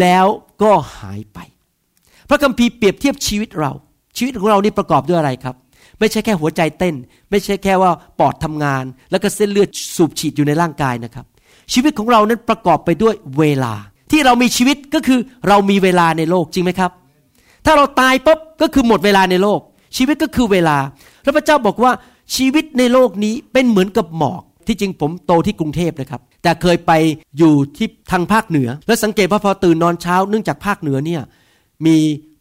แล้วก็หายไป พระคัมภีร์เปรียบเทียบชีวิตเรา ชีวิตของเรานี่ประกอบด้วยอะไรครับ ไม่ใช่แค่หัวใจเต้น ไม่ใช่แค่ว่าปอดทำงาน แล้วก็เส้นเลือดสูบฉีดอยู่ในร่างกายนะครับ ชีวิตของเรานั้นประกอบไปด้วยเวลา ที่เรามีชีวิตก็คือเรามีเวลาในโลกจริงไหมครับ ถ้าเราตายปุ๊บก็คือหมดเวลาในโลก ชีวิตก็คือเวลาแล้วพระเจ้าบอกว่าชีวิตในโลกนี้เป็นเหมือนกับหมอก ที่จริงผมโตที่กรุงเทพนะครับ แต่เคยไปอยู่ที่ทางภาคเหนือ แล้วสังเกตว่าพอตื่นนอนเช้าเนื่องจากภาคเหนือเนี่ยมี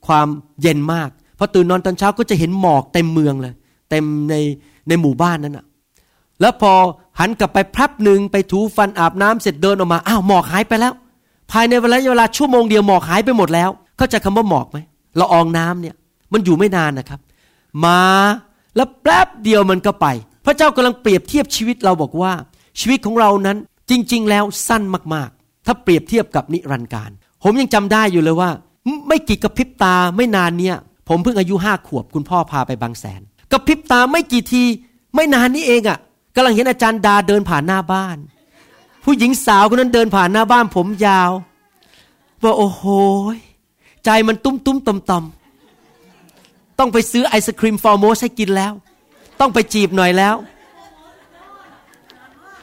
ความเย็นมาก อตื่นนอนตอนเช้าก็จะเห็นหมอกเต็มเมืองเลย เต็มในในหมู่บ้านนั้นอะแล้วพอหันกลับไปพับหนึ่งไปถูฟันอาบน้ำเสร็จเดินออกมาอ้าวหมอกหายไปแล้ว ภายในเวลาเวลาชั่วโมงเดียวหมอกหายไปหมดแล้ว เข้าใจคำว่าหมอกไหมละอองน้ำเนี่ยมันอยู่ไม่นานนะครับ มาแล้วแป๊บเดียวมันก็ไป พระเจ้ากำลังเปรียบเทียบชีวิตเราบอกว่า ชีวิตของเรานั้นจริง ๆ แล้วสั้นมากๆ ถ้าเปรียบเทียบกับนิรันดร์การ ผมยังจำได้อยู่เลยว่า ไม่กี่กระพริบตาไม่นานเนี่ย ผมเพิ่งอายุห้าขวบ คุณพ่อพาไปบางแสนกระพริบตาไม่กี่ที ไม่นานนี้เองอะ่ะกำลังเห็นอาจารย์ดาเดินผ่านหน้าบ้าน ผู้หญิงสาวคนนั้นเดินผ่านหน้าบ้านผมยาวว่าโอ้โหใจมันตุ้มตุ้มต่ำต่ำต้องไปซื้อไอศครีมฟอร์โมสให้กินแล้ว ต้องไปจีบหน่อยแล้ว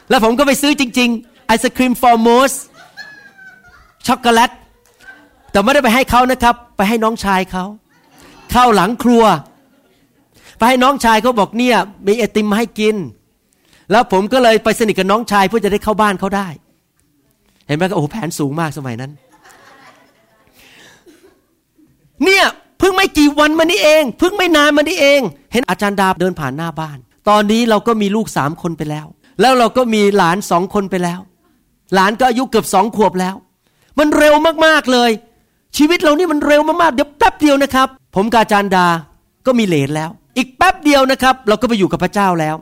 แล้วผมก็ไปซื้อจริง ๆ ไอศครีมฟอร์โมสช็อกโกแลตแต่ไม่ได้ไปให้เขานะครับ ไปให้น้องชายเขา เข้าหลังครัว ไปให้น้องชายเขาบอกเนี่ย มีไอติมมาให้กิน แล้วผมก็เลยไปสนิทกับน้องชายเพื่อจะได้เข้าบ้านเขาได้ เห็นไหมก็โอ้แผนสูงมากสมัยนั้น เนี่ยเพิ่งไม่กี่วันมานี้เอง เพิ่งไม่นานมานี้เอง เห็นอาจารย์ดาเดินผ่านหน้าบ้าน ตอนนี้เราก็มีลูกสามคนไปแล้ว แล้วเราก็มีหลานสองคนไปแล้ว หลานก็อายุเกือบสองขวบแล้ว มันเร็วมากๆเลย ชีวิตเรานี่มันเร็วมากๆเดี๋ยวแป๊บเดียวนะครับ ผมกาจารดาก็มีเลนแล้ว อีกแป๊บเดียวนะครับ เราก็ไปอยู่กับพระเจ้าแล้ว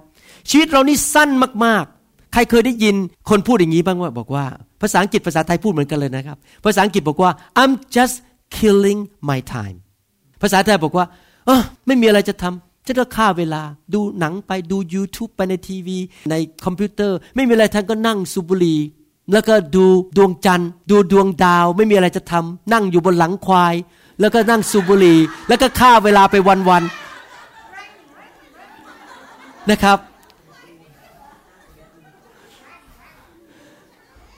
ชีวิตเรานี่สั้นมากๆ ใครเคยได้ยินคนพูดอย่างนี้บ้างว่าบอกว่า ภาษาอังกฤษภาษาไทยพูดเหมือนกันเลยนะครับ ภาษาอังกฤษบอกว่า I'm just killing my time ภาษาไทยบอกว่าเออไม่มีอะไรจะทำจะก็ฆ่าเวลา ดูหนังไปดู YouTube ไปในทีวี ในคอมพิวเตอร์ ไม่มีอะไรทำก็นั่งสูบบุหรี่ แล้วก็ดูดวงจันทร์ ดูดวงดาวไม่มีอะไรจะทำนั่งอยู่บนหลังควาย แล้วก็นั่งสูบบุหรี่แล้วก็ฆ่าเวลาไปวันๆนะครับ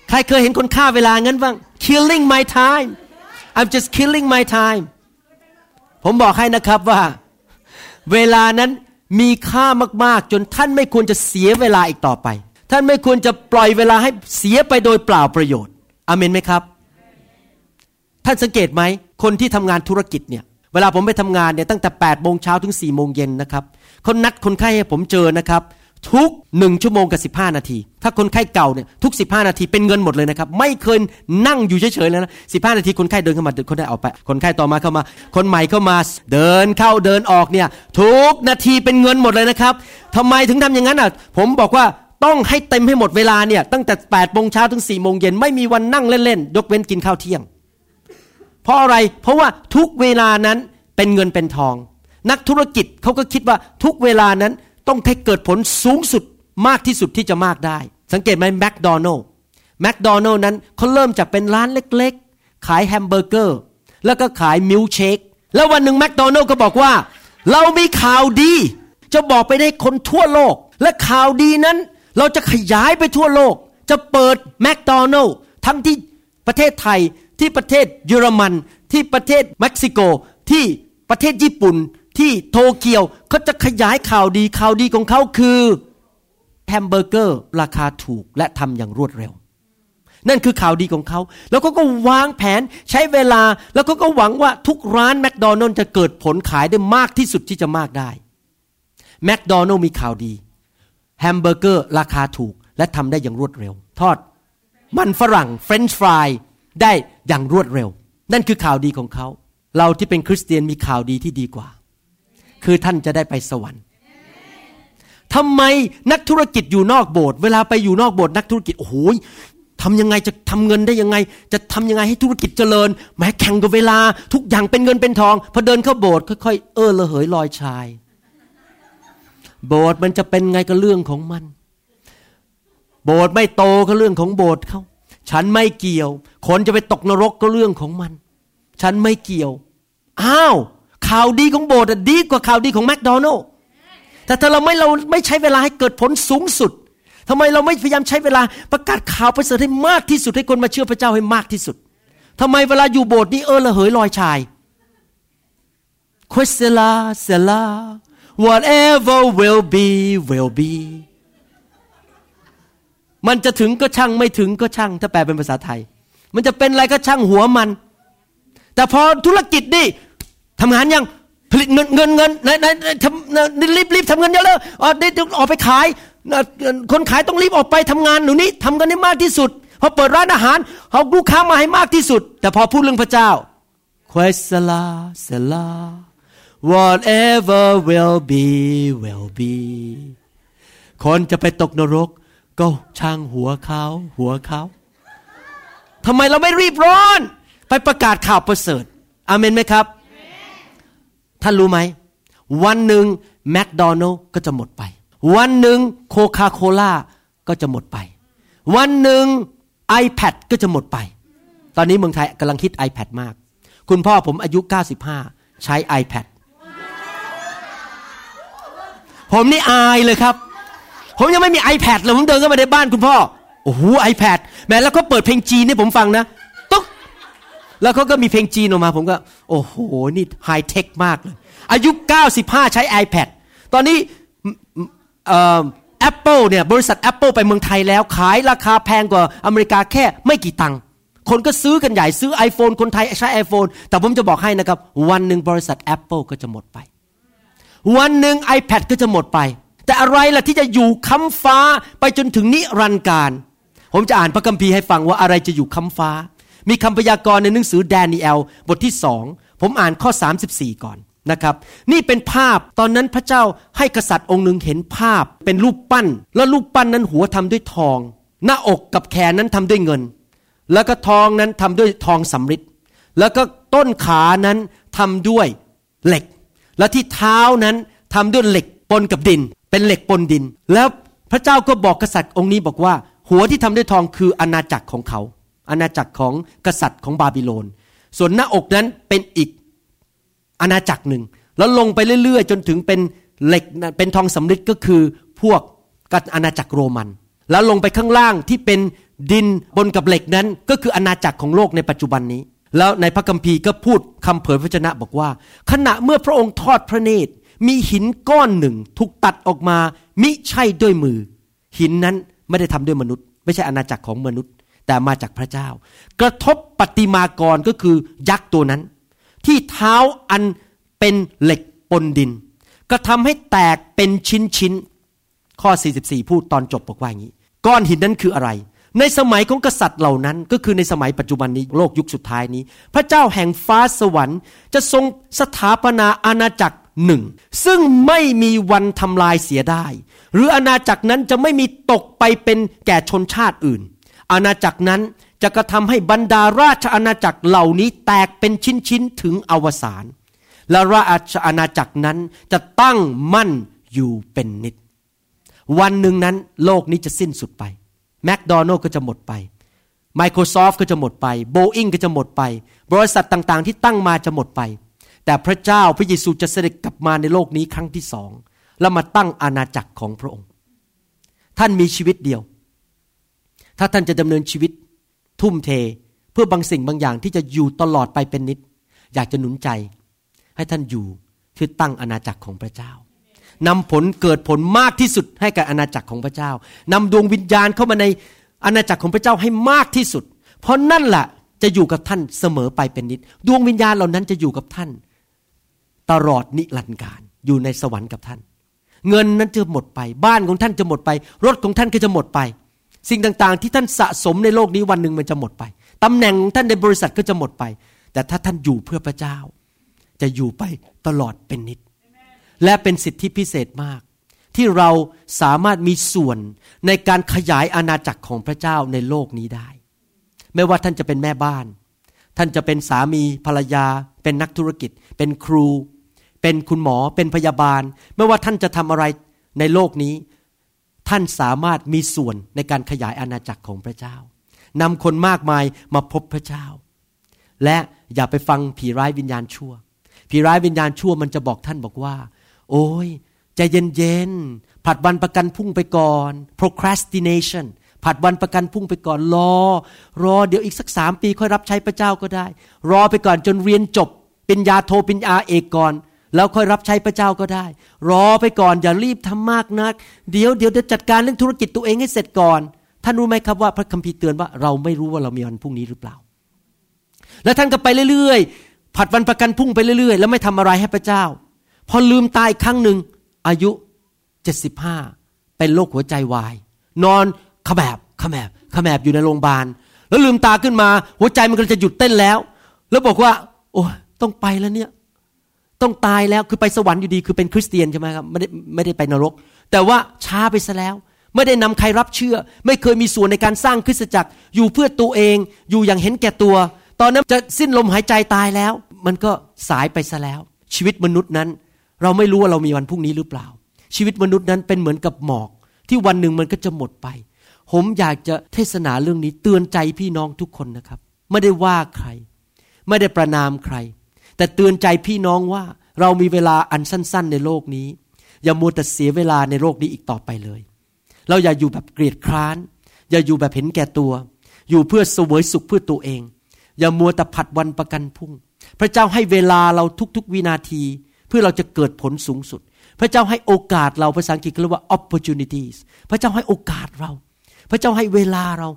ใครเคยเห็นคนฆ่าเวลางั้นบ้าง killing my time I'm just killing my time ผมบอกให้นะครับว่า เวลานั้นมีค่ามากๆ จนท่านไม่ควรจะเสียเวลาอีกต่อไป ท่านไม่ควรจะปล่อยเวลาให้เสียไปโดยเปล่าประโยชน์อเมนไหมครับ ท่านสังเกตไหมคนที่ทำงานธุรกิจเนี่ยเวลาผมไปทำงานเนี่ยตั้งแต่8ปดโมงเช้าถึง4ี่โมงเย็นนะครับเขานัดคนไข้ให้ผมเจอนะครับ ทุกหนึ่งชั่วโมงกับสิบห้านาที ถ้าคนไข้เก่าเนี่ยทุกสิบห้านาทีเป็นเงินหมดเลยนะครับ ไม่เคยนั่งอยู่เฉยๆเลยนะสิบห้านาทีคนไข้เดินเข้ามาคนไข้ออกไป คนไข้ต่อมาเข้ามา คนใหม่เข้ามา เดินเข้าเดินออกเนี่ยทุกนาทีเป็นเงินหมดเลยนะครับทำไมถึงทำอย่างนั้นอะผมบอกว่า ต้องให้เต็มให้หมดเวลาเนี่ยตั้งแต่8ปดโมงเช้าถึง4ี่โมงเย็นไม่มีวันนั่งเล่นๆยกเว้นกินข้าวเที่ยง เพราะอะไรเพราะว่าทุกเวลานั้นเป็นเงินเป็นทอง นักธุรกิจเขาก็คิดว่าทุกเวลานั้นต้องให้เกิดผลสูงสุดมากที่สุดที่จะมากได้ สังเกตไหมแมคโดนัลด์แมคโดนัลด์นั้นเขาเริ่มจากเป็นร้านเล็กๆ ขายแฮมเบอร์เกอร์ แล้วก็ขายมิลเชคแล้ววันหนึ่งแมคโดนัลด์ก็บอกว่า เรามีข่าวดี จะบอกไปได้คนทั่วโลก และข่าวดีนั้น เราจะขยายไปทั่วโลก จะเปิดแมคโดนัลด์ทั้งที่ประเทศไทยที่ประเทศเยอรมัน ที่ประเทศเม็กซิโก ที่ประเทศญี่ปุ่น ที่โตเกียวเขาจะขยายข่าวดีข่าวดีของเขาคือแฮมเบอร์เกอร์ราคาถูกและทำอย่างรวดเร็ว นั่นคือข่าวดีของเขา แล้วก็ก็วางแผนใช้เวลา แล้วก็ก็หวังว่าทุกร้านแมคโดนัลด์จะเกิดผลขายได้มากที่สุดที่จะมากได้แมคโดนัลด์มีข่าวดี แฮมเบอร์เกอร์ราคาถูกและทำได้อย่างรวดเร็ว ทอดมันฝรั่งเฟรนช์ฟรายได้อย่างรวดเร็ว นั่นคือข่าวดีของเขา เราที่เป็นคริสเตียนมีข่าวดีที่ดีกว่า คือท่านจะได้ไปสวรรค์ทำไมนักธุรกิจอยู่นอกโบสถ์เวลาไปอยู่นอกโบสถ์นักธุรกิจโอ้โหทำยังไงจะทำเงินได้ยังไง จะทำยังไงให้ธุรกิจเจริญแม้แข่งกับเวลา ทุกอย่างเป็นเงินเป็นทองพอเดินเข้าโบสถ์ค่อยๆเออละเหยลอยชาย โบสถ์มันจะเป็นไงก็เรื่องของมัน โบสถ์ไม่โตก็เรื่องของโบสถ์เขาฉันไม่เกี่ยว คนจะไปตกนรกก็เรื่องของมัน ฉันไม่เกี่ยว อ้าว ข่าวดีของโบสถ์ดีกว่าข่าวดีของแมคโดนัลล์แต่ถ้าเราไม่เราไม่ใช้เวลาให้เกิดผลสูงสุดทำไมเราไม่พยายามใช้เวลาประกาศข่าวประเสริฐให้มากที่สุดให้คนมาเชื่อพระเจ้าให้มากที่สุดทำไมเวลาอยู่โบสถ์นี่เออระเหยลอยชาย Questela sela whatever will be will be มันจะถึงก็ช่างไม่ถึงก็ช่าง ถ้าแปลเป็นภาษาไทย มันจะเป็นอะไรก็ช่างหัวมัน แต่พอธุรกิจนี่ทำงานยังผลิตเงินเงินเงินไหนไหนทำรีบรีบทำเงินเยอะเลยออกได้ออกไปขาย คนขายต้องรีบออกไปทำงานหนูนี้ทำกันให้มากที่สุดพอเปิดร้านอาหารเอาลูกค้ามาให้มากที่สุด แต่พอพูดเรื่องพระเจ้า Questela sela whatever will be will be คนจะไปตกนรก ก็ช่างหัวเขาหัวเขาทำไมเราไม่รีบร้อน ไปประกาศข่าวประเสริฐอเมนไหมครับ ท่านรู้ไหม วันหนึ่งแมคโดนัลก็จะหมดไป วันหนึ่งโคคาโคล่าก็จะหมดไป วันหนึ่ง iPad ก็จะหมดไป ตอนนี้เมืองไทยกำลังคิด iPad มาก คุณพ่อผมอายุ 95 ใช้ iPad ผมนี่อายเลยครับ ผมยังไม่มี iPad เลยผมเดินเข้ามาในบ้านคุณพ่อ โอ้โห iPad แม้แล้วก็เปิดเพลงจีนให้ผมฟังนะตุ๊กแล้วเขาก็มีเพลงจีนออกมา ผมก็ โอ้โห นี่ไฮเทคมากเลย อายุ 95 ใช้ iPad ตอนนี้แอปเปิลเนี่ยบริษัท Apple ไปเมืองไทยแล้ว ขายราคาแพงกว่าอเมริกาแค่ไม่กี่ตังค์คนก็ซื้อกันใหญ่ซื้อ iPhone คนไทยใช้ iPhone แต่ผมจะบอกให้นะครับ วันหนึ่งบริษัท Apple ก็จะหมดไป วันหนึ่ง iPad ก็จะหมดไป แต่อะไรล่ะที่จะอยู่ค้ำฟ้าไปจนถึงนิรันดร์การ ผมจะอ่านพระคัมภีร์ให้ฟังว่าอะไรจะอยู่ค้ำฟ้า มีคำพยากรณ์ในหนังสือแดเนียลบทที่สองผมอ่านข้อ 34 ก่อนนะครับ นี่เป็นภาพตอนนั้นพระเจ้าให้กษัตริย์องค์หนึ่งเห็นภาพ เป็นรูปปั้น แล้วรูปปั้นนั้นหัวทำด้วยทอง หน้าอกกับแขนนั้นทำด้วยเงิน แล้วก็ทองนั้นทำด้วยทองสำริดแล้วก็ต้นขานั้นทำด้วยเหล็ก และที่เท้านั้นทำด้วยเหล็กปนกับดิน เป็นเหล็กปนดิน แล้วพระเจ้าก็บอกกษัตริย์องค์นี้บอกว่า หัวที่ทำด้วยทองคืออาณาจักรของเขา อาณาจักรของกษัตริย์ของบาบิโลน ส่วนหน้าอกนั้นเป็นอีกอาณาจักรหนึ่ง แล้วลงไปเรื่อยๆ จนถึงเป็นเหล็กเป็นทองสำริดก็คือพวกกัอาณาจักรโรมัน แล้วลงไปข้างล่างที่เป็นดินบนกับเหล็กนั้นก็คืออาณาจักรของโลกในปัจจุบันนี้ แล้วในพระคัมภีร์ก็พูดคำเผยพระชนะบอกว่า ขณะเมื่อพระองค์ทอดพระเนตร มีหินก้อนหนึ่งถูกตัดออกมา มิใช่ด้วยมือ หินนั้นไม่ได้ทำด้วยมนุษย์ ไม่ใช่อาณาจักรของมนุษย์ แต่มาจากพระเจ้า กระทบปฏิมากรก็คือยักษ์ตัวนั้น ที่เท้าอันเป็นเหล็กปนดิน ก็ทำให้แตกเป็นชิ้นชิ้นข้อ 44 พูดตอนจบบอกว่าอย่างนี้ ก้อนหินนั้นคืออะไร ในสมัยของกษัตริย์เหล่านั้น ก็คือในสมัยปัจจุบันนี้โลกยุคสุดท้ายนี้ พระเจ้าแห่งฟ้าสวรรค์ จะทรงสถาปนาอาณาจักรหนึ่ง ซึ่งไม่มีวันทำลายเสียได้ หรืออาณาจักรนั้นจะไม่มีตกไปเป็นแก่ชนชาติอื่น อาณาจักรนั้นจะกระทำให้บรรดาราชอาณาจักรเหล่านี้แตกเป็นชิ้นๆถึงอวสานและราชอาณาจักรนั้นจะตั้งมั่นอยู่เป็นนิด วันหนึ่งนั้นโลกนี้จะสิ้นสุดไป แมคโดนัลล์ก็จะหมดไป Microsoft ก็จะหมดไปโบอิงก็จะหมดไป บริษัทต่างๆ ที่ตั้งมาจะหมดไป แต่พระเจ้าพระเยซูจะเสด็จกลับมาในโลกนี้ครั้งที่สอง แล้วมาตั้งอาณาจักรของพระองค์ ท่านมีชีวิตเดียว ถ้าท่านจะดำเนินชีวิต ทุ่มเทเพื่อบางสิ่งบางอย่างที่จะอยู่ตลอดไปเป็นนิด อยากจะหนุนใจ ให้ท่านอยู่ที่ตั้งอาณาจักรของพระเจ้า นำผลเกิดผลมากที่สุดให้กับอาณาจักรของพระเจ้านำดวงวิญญาณเข้ามาในอาณาจักรของพระเจ้าให้มากที่สุด เพราะนั่นแหละจะอยู่กับท่านเสมอไปเป็นนิด ดวงวิญญาณเหล่านั้นจะอยู่กับท่าน ตลอดนิรันดร์การอยู่ในสวรรค์กับท่าน เงินนั้นจะหมดไป บ้านของท่านจะหมดไป รถของท่านก็จะหมดไป สิ่งต่างๆ ที่ท่านสะสมในโลกนี้วันหนึ่งมันจะหมดไปตำแหน่งของท่านในบริษัทก็จะหมดไป แต่ถ้าท่านอยู่เพื่อพระเจ้า จะอยู่ไปตลอดเป็นนิด และเป็นสิทธิพิเศษมาก ที่เราสามารถมีส่วนในการขยายอาณาจักรของพระเจ้าในโลกนี้ได้ ไม่ว่าท่านจะเป็นแม่บ้าน ท่านจะเป็นสามีภรรยา เป็นนักธุรกิจ เป็นครู เป็นคุณหมอเป็นพยาบาล ไม่ว่าท่านจะทำอะไรในโลกนี้ ท่านสามารถมีส่วนในการขยายอาณาจักรของพระเจ้านำคนมากมายมาพบพระเจ้า และอย่าไปฟังผีร้ายวิญญาณชั่ว ผีร้ายวิญญาณชั่วมันจะบอกท่านบอกว่า โอ้ยใจเย็นๆผัดวันประกันพุ่งไปก่อน procrastination ผัดวันประกันพุ่งไปก่อนรอ รอเดี๋ยวอีกสักสามปีค่อยรับใช้พระเจ้าก็ได้ รอไปก่อนจนเรียนจบเป็นยาโทเป็นยาเอกก่อน แล้วค่อยรับใช้พระเจ้าก็ได้ รอไปก่อนอย่ารีบทำมากนัก เดี๋ยวเดี๋ยวจะจัดการเรื่องธุรกิจตัวเองให้เสร็จก่อน ท่านรู้ไหมครับว่าพระคัมภีร์เตือนว่าเราไม่รู้ว่าเรามีวันพรุ่งนี้หรือเปล่า แล้วท่านก็ไปเรื่อยๆ ผัดวันประกันพุ่งไปเรื่อยๆ แล้วไม่ทำอะไรให้พระเจ้า พอลืมตายครั้งหนึ่งอายุเจ็ดสิบห้าเป็นโรคหัวใจวาย นอนขแมบขแมบขแมบอยู่ในโรงพยาบาล แล้วลืมตาขึ้นมา หัวใจมันก็จะหยุดเต้นแล้ว แล้วบอกว่า โอ้ต้องไปแล้วเนี่ย ต้องตายแล้วคือไปสวรรค์อยู่ดีคือเป็นคริสเตียนใช่ไหมครับไม่ได้ไม่ได้ไปนรก แต่ว่าช้าไปซะแล้วไม่ได้นำใครรับเชื่อ ไม่เคยมีส่วนในการสร้างคริสตจักร อยู่เพื่อตัวเอง อยู่อย่างเห็นแก่ตัว ตอนนั้นจะสิ้นลมหายใจตายแล้ว มันก็สายไปซะแล้ว ชีวิตมนุษย์นั้น เราไม่รู้ว่าเรามีวันพรุ่งนี้หรือเปล่า ชีวิตมนุษย์นั้นเป็นเหมือนกับหมอก ที่วันหนึ่งมันก็จะหมดไป ผมอยากจะเทศนาเรื่องนี้เตือนใจพี่น้องทุกคนนะครับ ไม่ได้ว่าใคร ไม่ได้ประนามใคร แต่เตือนใจพี่น้องว่าเรามีเวลาอันสั้น ๆ ในโลกนี้ อย่ามัวแต่เสียเวลาในโลกนี้อีกต่อไปเลย เราอย่าอยู่แบบเกลียดคร้าน อย่าอยู่แบบเห็นแก่ตัว อยู่เพื่อเสวยสุขเพื่อตัวเอง อย่ามัวแต่ผัดวันประกันพรุ่ง พระเจ้าให้เวลาเราทุกๆวินาที พื่อเราจะเกิดผลสูงสุด พระเจ้าให้โอกาสเราภาษาอังกฤษเรียกว่า opportunities พระเจ้าให้โอกาสเรา พระเจ้าให้เวลาเรา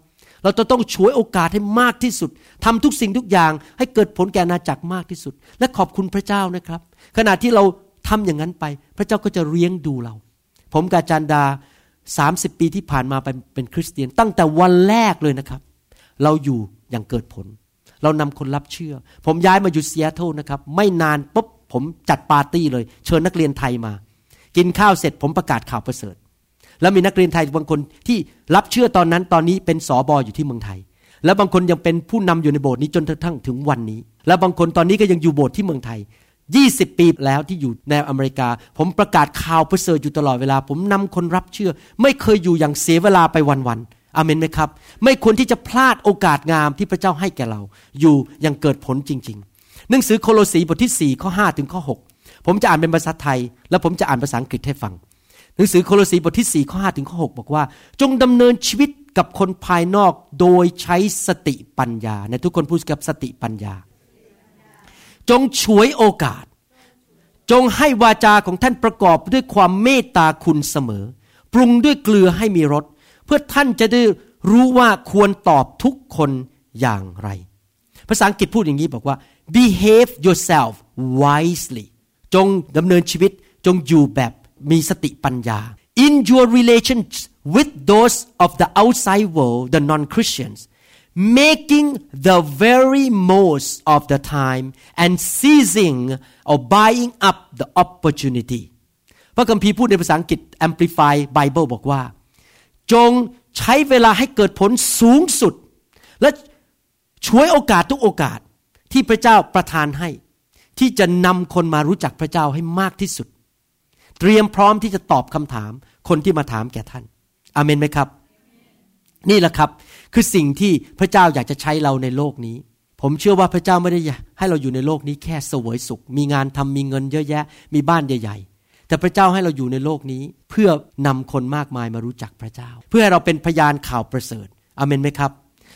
เราจะต้องฉวยโอกาสให้มากที่สุดทำทุกสิ่งทุกอย่าง ให้เกิดผลแก่อาณาจักรมากที่สุด และขอบคุณพระเจ้านะครับ ขณะที่เราทำอย่างนั้นไป พระเจ้าก็จะเลี้ยงดูเรา ผมกับอาจารย์ดา 30 ปีที่ผ่านมาเป็นเป็นคริสเตียน ตั้งแต่วันแรกเลยนะครับ เราอยู่อย่างเกิดผล เรานำคนรับเชื่อ ผมย้ายมาอยู่เซีแอตเทิลนะครับ ไม่นานปุ๊บ ผมจัดปาร์ตี้เลย เชิญนักเรียนไทยมา กินข้าวเสร็จผมประกาศข่าวประเสริฐ แล้วมีนักเรียนไทยบางคนที่รับเชื่อตอนนั้นตอนนี้เป็นสอบออยู่ที่เมืองไทย แล้วบางคนยังเป็นผู้นำอยู่ในโบสถ์นี้จนกระทั่งถึงวันนี้ แล้วบางคนตอนนี้ก็ยังอยู่โบสถ์ที่เมืองไทย 20 ปีแล้วที่อยู่ในอเมริกา ผมประกาศข่าวประเสริฐอยู่ตลอดเวลา ผมนำคนรับเชื่อ ไม่เคยอยู่อย่างเสียเวลาไปวันๆอเมนไหมครับ ไม่ควรที่จะพลาดโอกาสงามที่พระเจ้าให้แก่เรา อยู่อย่างเกิดผลจริง ๆ หนังสือโคโลสีบทที่ 4 ข้อ 5 ถึงข้อ 6 ผมจะอ่านเป็นภาษาไทย แล้วผมจะอ่านภาษาอังกฤษให้ฟัง หนังสือโคโลสีบทที่ 4 ข้อ 5 ถึงข้อ 6 บอกว่า จงดำเนินชีวิตกับคนภายนอกโดยใช้สติปัญญา ในทุกคนพูดกับสติปัญญา จงฉวยโอกาส จงให้วาจาของท่านประกอบด้วยความเมตตาคุณเสมอ ปรุงด้วยเกลือให้มีรสเพื่อท่านจะได้รู้ว่าควรตอบทุกคนอย่างไร ภาษาอังกฤษพูดอย่างนี้บอกว่า behave yourself wisely จงดำเนินชีวิตจงอยู่แบบมีสติปัญญา in your relations with those of the outside world the non-Christians making the very most of the time and seizing or buying up the opportunity พระคัมภีร์พูดในภาษาอังกฤษ Amplify Bible บอกว่า จงใช้เวลาให้เกิดผลสูงสุด และช่วยโอกาสทุกโอกาส ที่พระเจ้าประทานให้ ที่จะนำคนมารู้จักพระเจ้าให้มากที่สุด เตรียมพร้อมที่จะตอบคำถามคนที่มาถามแก่ท่านอาเมนไหมครับ นี่แหละครับคือสิ่งที่พระเจ้าอยากจะใช้เราในโลกนี้ ผมเชื่อว่าพระเจ้าไม่ได้ให้เราอยู่ในโลกนี้แค่เสวยสุข มีงานทำมีเงินเยอะแยะ มีบ้านใหญ่ๆ แต่พระเจ้าให้เราอยู่ในโลกนี้ เพื่อนำคนมากมายมารู้จักพระเจ้า เพื่อให้เราเป็นพยานข่าวประเสริฐอเมนไหมครับ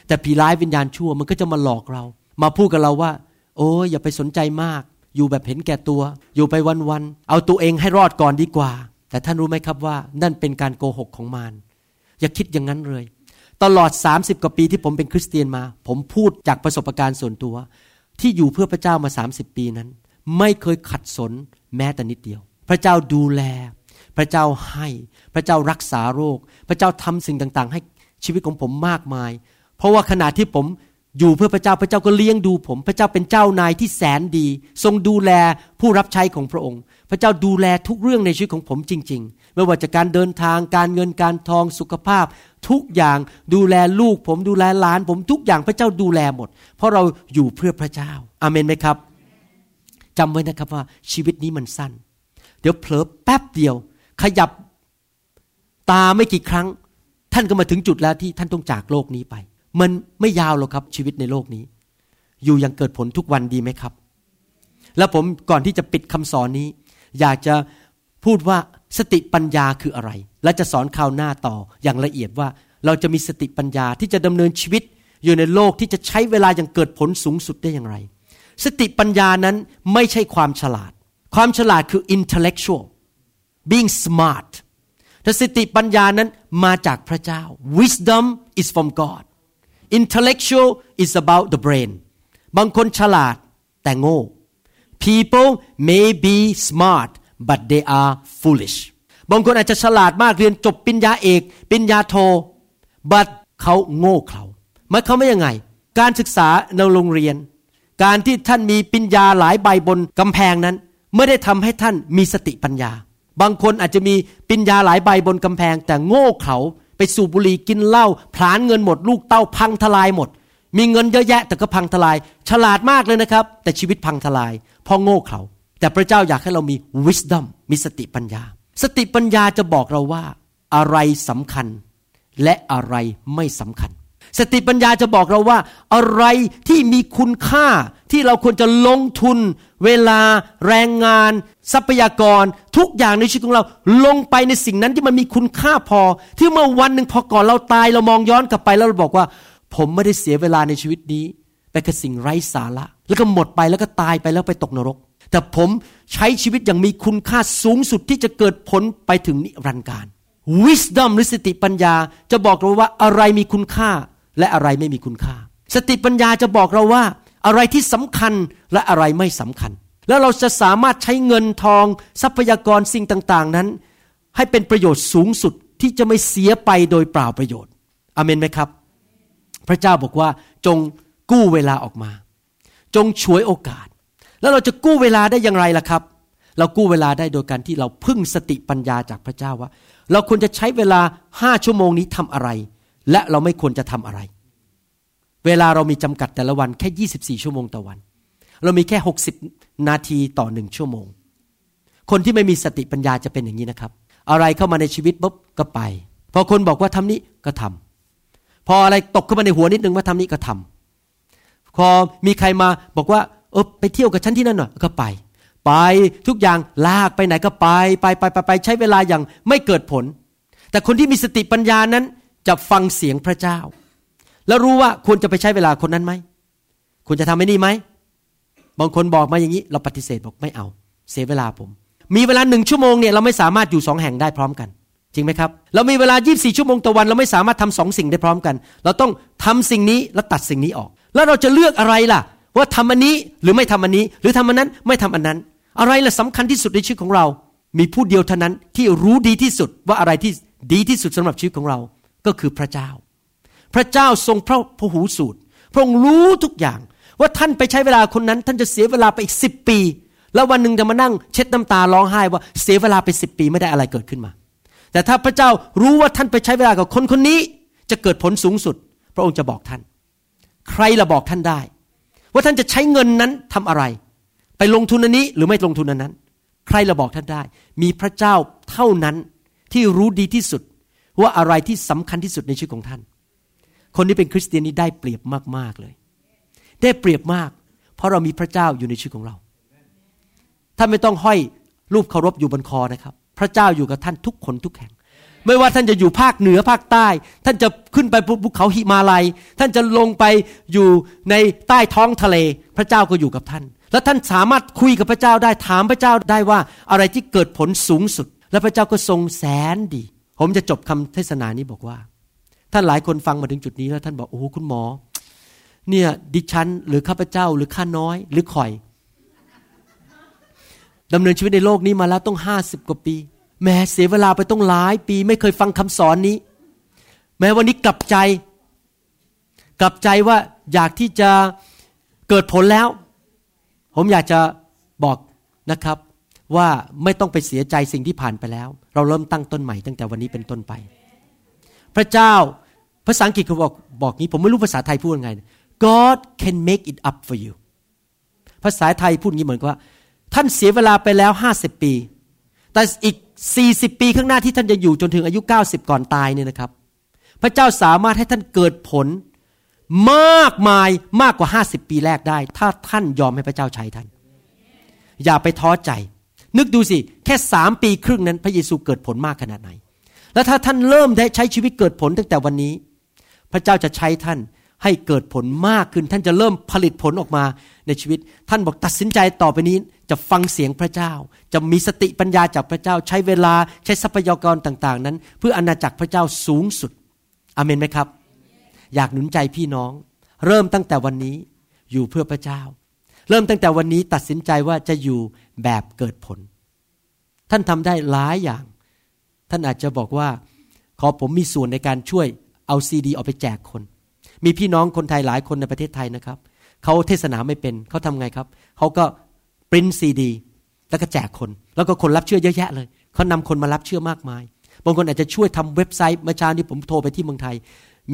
แต่ผีร้ายวิญญาณชั่วมันก็จะมาหลอกเรา มาพูดกับเราว่า โอ้ยอย่าไปสนใจมาก อยู่แบบเห็นแก่ตัว อยู่ไปวันๆเอาตัวเองให้รอดก่อนดีกว่า แต่ท่านรู้ไหมครับว่า นั่นเป็นการโกหกของมารอย่าคิดอย่างนั้นเลย ตลอด 30 กว่าปีที่ผมเป็นคริสเตียนมา ผมพูดจากประสบการณ์ส่วนตัว ที่อยู่เพื่อพระเจ้ามา 30 ปีนั้น ไม่เคยขัดสนแม้แต่นิดเดียว พระเจ้าดูแล พระเจ้าให้ พระเจ้ารักษาโรค พระเจ้าทำสิ่งต่างๆ ให้ชีวิตของผมมากมาย เพราะว่าขณะที่ผม อยู่เพื่อพระเจ้าพระเจ้าก็เลี้ยงดูผม พระเจ้าเป็นเจ้านายที่แสนดี ทรงดูแลผู้รับใช้ของพระองค์ พระเจ้าดูแลทุกเรื่องในชีวิตของผมจริง ๆ ไม่ว่าจะการเดินทางการเงินการทองสุขภาพ ทุกอย่างดูแลลูกผมดูแลหลาน ผมทุกอย่างพระเจ้าดูแลหมด เพราะเราอยู่เพื่อพระเจ้าอาเมนไหมครับจำไว้นะครับว่าชีวิตนี้มันสั้น เดี๋ยวเผลอแป๊บเดียว ขยับตาไม่กี่ครั้ง ท่านก็มาถึงจุดแล้วที่ท่านต้องจากโลกนี้ไป มันไม่ยาวหรอกครับชีวิตในโลกนี้ อยู่ยังเกิดผลทุกวันดีไหมครับ แล้วผมก่อนที่จะปิดคำสอนนี้ อยากจะพูดว่าสติปัญญาคืออะไร และจะสอนคราวหน้าต่ออย่างละเอียดว่า เราจะมีสติปัญญาที่จะดำเนินชีวิตอยู่ในโลกที่จะใช้เวลาอย่างเกิดผลสูงสุดได้อย่างไร สติปัญญานั้นไม่ใช่ความฉลาด ความฉลาดคือ intellectual being smart แต่สติปัญญานั้นมาจากพระเจ้า wisdom is from God intellectual is about the brain บางคนฉลาดแต่โง่ people may be smart but they are foolish บางคนอาจจะฉลาดมากเรียนจบปริญญาเอกปริญญาโท but เขาโง่เขลาหมายความว่ายังไง การศึกษาในโรงเรียน การที่ท่านมีปริญญาหลายใบบนกำแพงนั้น ไม่ได้ทำให้ท่านมีสติปัญญา บางคนอาจจะมีปริญญาหลายใบบนกำแพง แต่โง่เขา ไปสูบบุหรี่กินเหล้าผลาญเงินหมด ลูกเต้าพังทลายหมด มีเงินเยอะแยะแต่ก็พังทลาย ฉลาดมากเลยนะครับ แต่ชีวิตพังทลายพราะโง่เขาแต่พระเจ้าอยากให้เรามี wisdom มีสติปัญญา สติปัญญาจะบอกเราว่า อะไรสำคัญ และอะไรไม่สำคัญ สติปัญญาจะบอกเราว่า อะไรที่มีคุณค่าที่เราควรจะลงทุน เวลาแรงงาน ทรัพยากร ทุกอย่างในชีวิตของเรา ลงไปในสิ่งนั้นที่มันมีคุณค่าพอ ที่เมื่อวันหนึ่งพอก่อนเราตายเรามองย้อนกลับไปแล้วเราบอกว่า ผมไม่ได้เสียเวลาในชีวิตนี้ ไปกับสิ่งไร้สาระ แล้วก็หมดไปแล้วก็ตายไปแล้วไปตกนรก แต่ผมใช้ชีวิตอย่างมีคุณค่าสูงสุดที่จะเกิดผลไปถึงนิรันดร์การ wisdom หรือสติปัญญาจะบอกเราว่าอะไรมีคุณค่า และอะไรไม่มีคุณค่า สติปัญญาจะบอกเราว่า อะไรที่สำคัญและอะไรไม่สำคัญ แล้วเราจะสามารถใช้เงินทองทรัพยากรสิ่งต่าง ๆ นั้น ให้เป็นประโยชน์สูงสุดที่จะไม่เสียไปโดยเปล่าประโยชน์อเมนไหมครับ พระเจ้าบอกว่าจงกู้เวลาออกมา จงช่วยโอกาส แล้วเราจะกู้เวลาได้อย่างไรล่ะครับ เรากู้เวลาได้โดยการที่เราพึ่งสติปัญญาจากพระเจ้าว่า เราควรจะใช้เวลาห้าชั่วโมงนี้ทำอะไร และเราไม่ควรจะทำอะไร เวลาเรามีจำกัดแต่ละวันแค่ 24 ชั่วโมงต่อวัน เรามีแค่ 60 นาทีต่อหนึ่งชั่วโมง คนที่ไม่มีสติปัญญาจะเป็นอย่างนี้นะครับ อะไรเข้ามาในชีวิตปุ๊บก็ไป พอคนบอกว่าทำนี้ก็ทำพออะไรตกเข้ามาในหัวนิดนึงว่าทำนี้ก็ทำพอมีใครมาบอกว่าเออไปเที่ยวกับฉันที่นั่นหน่อยก็ไป ไปทุกอย่างลากไปไหนก็ไปไปไปไปไปใช้เวลาอย่างไม่เกิดผล แต่คนที่มีสติปัญญานั้นจะฟังเสียงพระเจ้า แล้วรู้ว่าควรจะไปใช้เวลาคนนั้นไหมควรจะทำไอ้นี่ไหมบางคนบอกมาอย่างนี้ เราปฏิเสธบอกไม่เอา เสียเวลาผม มีเวลาหนึ่งชั่วโมงเนี่ยเราไม่สามารถอยู่สองแห่งได้พร้อมกัน จริงไหมครับ เรามีเวลา 24 ชั่วโมงต่อวัน เราไม่สามารถทำสองสิ่งได้พร้อมกัน เราต้องทำสิ่งนี้แล้วตัดสิ่งนี้ออก แล้วเราจะเลือกอะไรล่ะ ว่าทำอันนี้หรือไม่ทำอันนี้ หรือทำอันนั้นไม่ทำอันนั้น อะไรล่ะสำคัญที่สุดในชีวิตของเรา มีผู้เดียวเท่านั้นที่รู้ดีที่สุดว่าอะไรที่ดีที่สุดสำหรับชีวิตของเรา ก็คือพระเจ้า พระเจ้าทรงพระพหูสูตร พระองค์รู้ทุกอย่าง ว่าท่านไปใช้เวลาคนนั้น ท่านจะเสียเวลาไปอีกสิบปี แล้ววันหนึ่งจะมานั่งเช็ดน้ำตาร้องไห้ว่าเสียเวลาไปสิบปีไม่ได้อะไรเกิดขึ้นมา แต่ถ้าพระเจ้ารู้ว่าท่านไปใช้เวลากับคนคนนี้ จะเกิดผลสูงสุด พระองค์จะบอกท่าน ใครละบอกท่านได้ ว่าท่านจะใช้เงินนั้นทำอะไร ไปลงทุนอันนี้หรือไม่ลงทุนอันนั้น ใครละบอกท่านได้ มีพระเจ้าเท่านั้นที่รู้ดีที่สุดว่าอะไรที่สำคัญที่สุดในชีวิตของท่าน คนที่เป็นคริสเตียนนี้ได้เปรียบมาก ๆ เลย ได้เปรียบมาก เพราะเรามีพระเจ้าอยู่ในชีวิตของเรา ท่านไม่ต้องห้อยรูปเคารพอยู่บนคอนะครับ พระเจ้าอยู่กับท่านทุกคนทุกแห่ง ไม่ว่าท่านจะอยู่ภาคเหนือภาคใต้ ท่านจะขึ้นไปภูเขาหิมาลัย ท่านจะลงไปอยู่ในใต้ท้องทะเล พระเจ้าก็อยู่กับท่าน แล้วท่านสามารถคุยกับพระเจ้าได้ถามพระเจ้าได้ว่าอะไรที่เกิดผลสูงสุด และพระเจ้าก็ทรงแสนดี ผมจะจบคำเทศนานี้บอกว่า ท่านหลายคนฟังมาถึงจุดนี้แล้วท่านบอกโอ้คุณหมอ เนี่ยดิฉัน หรือข้าพเจ้า หรือข้าน้อย หรือข่อยดำเนินชีวิตในโลกนี้มาแล้วต้องห้าสิบกว่าปี แม้เสียเวลาไปต้องหลายปี ไม่เคยฟังคำสอนนี้ แม้วันนี้กลับใจ กลับใจว่าอยากที่จะเกิดผลแล้ว ผมอยากจะบอกนะครับว่าไม่ต้องไปเสียใจสิ่งที่ผ่านไปแล้ว เราเริ่มตั้งต้นใหม่ตั้งแต่วันนี้เป็นต้นไป พระเจ้าภาษาอังกฤษเขาบอกบอกนี้ ผมไม่รู้ภาษาไทยพูดยังไง God can make it up for you ภาษาไทยพูดงี้เหมือนว่า ท่านเสียเวลาไปแล้วห้าสิบปี แต่อีกสี่สิบปีข้างหน้าที่ท่านจะอยู่จนถึงอายุเก้าสิบก่อนตายเนี่ยนะครับ พระเจ้าสามารถให้ท่านเกิดผลมากมายมากกว่าห้าสิบปีแรกได้ ถ้าท่านยอมให้พระเจ้าใช้ท่าน อย่าไปท้อใจ นึกดูสิ แค่สามปีครึ่งนั้น พระเยซูเกิดผลมากขนาดไหน แล้วถ้าท่านเริ่มได้ใช้ชีวิตเกิดผลตั้งแต่วันนี้ พระเจ้าจะใช้ท่านให้เกิดผลมากขึ้น ท่านจะเริ่มผลิตผลออกมาในชีวิต ท่านบอกตัดสินใจต่อไปนี้จะฟังเสียงพระเจ้า จะมีสติปัญญาจากพระเจ้า ใช้เวลาใช้ทรัพยากรต่างๆ นั้น เพื่ออนาจักรพระเจ้าสูงสุดอเมนไหมครับ อยากหนุนใจพี่น้อง เริ่มตั้งแต่วันนี้อยู่เพื่อพระเจ้า เริ่มตั้งแต่วันนี้ตัดสินใจว่าจะอยู่แบบเกิดผล ท่านทำได้หลายอย่าง ท่านอาจจะบอกว่า ขอผมมีส่วนในการช่วยเอาซีดีออกไปแจกคน มีพี่น้องคนไทยหลายคนในประเทศไทยนะครับเขาเทศนาไม่เป็นเขาทำไงครับเขาก็ปริ้นซีดี แล้วก็แจกคน แล้วก็คนรับเชื่อเยอะแยะเลยเขานำคนมารับเชื่อมากมายบางคนอาจจะช่วยทำเว็บไซต์เมื่อเช้านี้ผมโทรไปที่เมืองไทย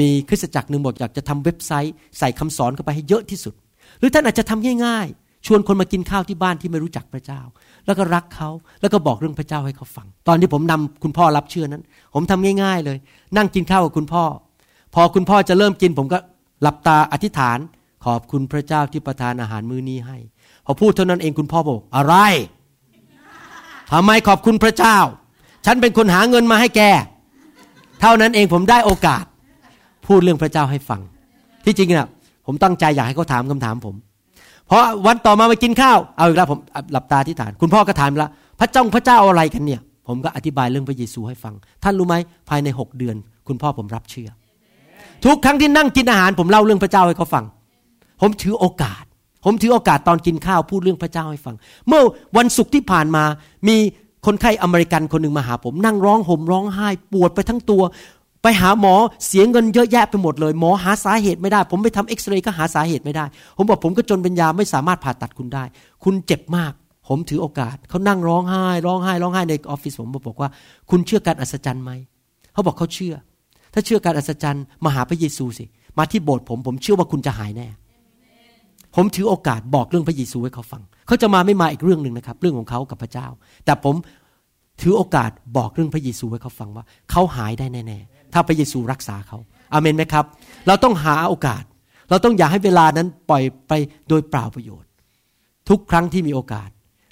มีคริสตจักรหนึ่งบอกอยากจะทำเว็บไซต์ ใส่คำสอนเข้าไปให้เยอะที่สุด หรือท่านอาจจะทำง่ายๆ ชวนคนมากินข้าวที่บ้านที่ไม่รู้จักพระเจ้า แล้วก็รักเขาแล้วก็บอกเรื่องพระเจ้าให้เขาฟัง ตอนที่ผมนำคุณพ่อรับเชื่อนั้น ผมทำง่าย ๆ เลย นั่งกินข้าวกับคุณพ่อ พอคุณพ่อจะเริ่มกิน ผมก็หลับตาอธิษฐาน ขอบคุณพระเจ้าที่ประทานอาหารมื้อนี้ให้ พอพูดเท่านั้นเองคุณพ่อบอกอะไรทำไมขอบคุณพระเจ้า ฉันเป็นคนหาเงินมาให้แก เท่านั้นเองผมได้โอกาส พูดเรื่องพระเจ้าให้ฟัง ที่จริงนะผมตั้งใจอยากให้เขาถามคำถามผม พราะวันต่อมาไปกินข้าว เอาอีกแล้วผมหลับตาที่ฐาน คุณพ่อก็ถามละพระเจ้าพระเจ้าอะไรกันเนี่ย ผมก็อธิบายเรื่องพระเยซูให้ฟัง ท่านรู้ไหมภายในหกเดือน คุณพ่อผมรับเชื่อ ทุกครั้งที่นั่งกินอาหาร ผมเล่าเรื่องพระเจ้าให้เขาฟัง ผมถือโอกาส ผมถือโอกาสตอนกินข้าวพูดเรื่องพระเจ้าให้ฟัง เมื่อวันศุกร์ที่ผ่านมามีคนไข้อเมริกันคนหนึ่งมาหาผม นั่งร้องห่มร้องไห้ปวดไปทั้งตัว ไปหาหมอเสียเงินเยอะแยะไปหมดเลย หมอหาสาเหตุไม่ได้ ผมไปทำเอ็กซเรย์ก็หาสาเหตุไม่ได้ ผมบอกผมก็จนเป็นยาไม่สามารถผ่าตัดคุณได้ คุณเจ็บมาก ผมถือโอกาสเขานั่งร้องไห้ร้องไห้ร้องไห้ในออฟฟิศผมบอกว่า คุณเชื่อการอัศจรรย์ไหมเขาบอกเขาเชื่อ ถ้าเชื่อการอัศจรรย์มาหาพระเยซูสิมาที่โบสถ์ผมผมเชื่อว่าคุณจะหายแน่ ผมถือโอกาสบอกเรื่องพระเยซูให้เขาฟัง เขาจะมาไม่มาอีกเรื่องหนึ่งนะครับ เรื่องของเขากับพระเจ้า แต่ผมถือโอกาสบอกเรื่องพระเยซูให้เขาฟังว่า เขาหายได้แน่ๆ ถ้าพระเยซูรักษาเขาอาเมนไหมครับ เราต้องหาโอกาส เราต้องอย่าให้เวลานั้นปล่อยไปโดยเปล่าประโยชน์ ทุกครั้งที่มีโอกาส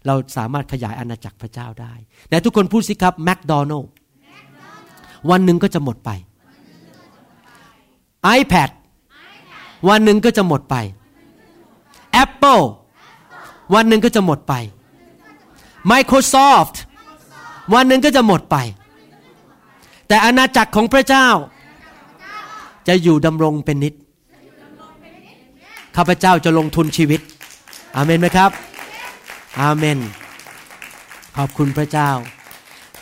เราสามารถขยายอาณาจักรพระเจ้าได้แต่ทุกคนพูดสิครับแมคโดนัลวันหนึ่งก็จะหมดไป iPad วันหนึ่งก็จะหมดไป Apple วันหนึ่งก็จะหมดไป Microsoft วันหนึ่งก็จะหมดไป แต่อาณาจักรของพระเจ้า จะอยู่ดำรงเป็นนิดข้าพเจ้าจะลงทุนชีวิต อาเมนไหมครับ อาเมน ขอบคุณพระเจ้า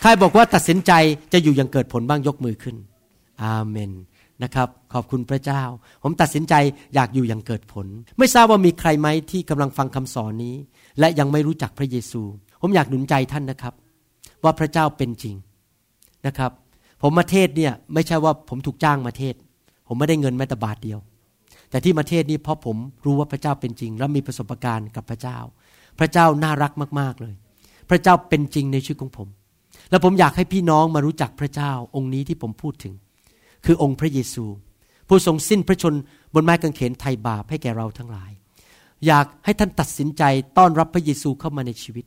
ใครบอกว่าตัดสินใจจะอยู่อย่างเกิดผลบ้างยกมือขึ้น อาเมน นะครับ ขอบคุณพระเจ้า ผมตัดสินใจอยากอยู่อย่างเกิดผล ไม่ทราบว่ามีใครไหมที่กำลังฟังคำสอนนี้ และยังไม่รู้จักพระเยซู ผมอยากหนุนใจท่านนะครับ ว่าพระเจ้าเป็นจริงนะครับ ผมมาเทศเนี่ยไม่ใช่ว่าผมถูกจ้างมาเทศ ผมไม่ได้เงินแม้แต่บาทเดียว แต่ที่มาเทศนี้เพราะผมรู้ว่าพระเจ้าเป็นจริง และมีประสบการณ์กับพระเจ้า พระเจ้าน่ารักมากๆเลย พระเจ้าเป็นจริงในชีวิตของผม และผมอยากให้พี่น้องมารู้จักพระเจ้าองค์นี้ที่ผมพูดถึง คือองค์พระเยซู ผู้ทรงสิ้นพระชนบนไม้กางเขนไถ่บาปให้แก่เราทั้งหลาย อยากให้ท่านตัดสินใจต้อนรับพระเยซูเข้ามาในชีวิต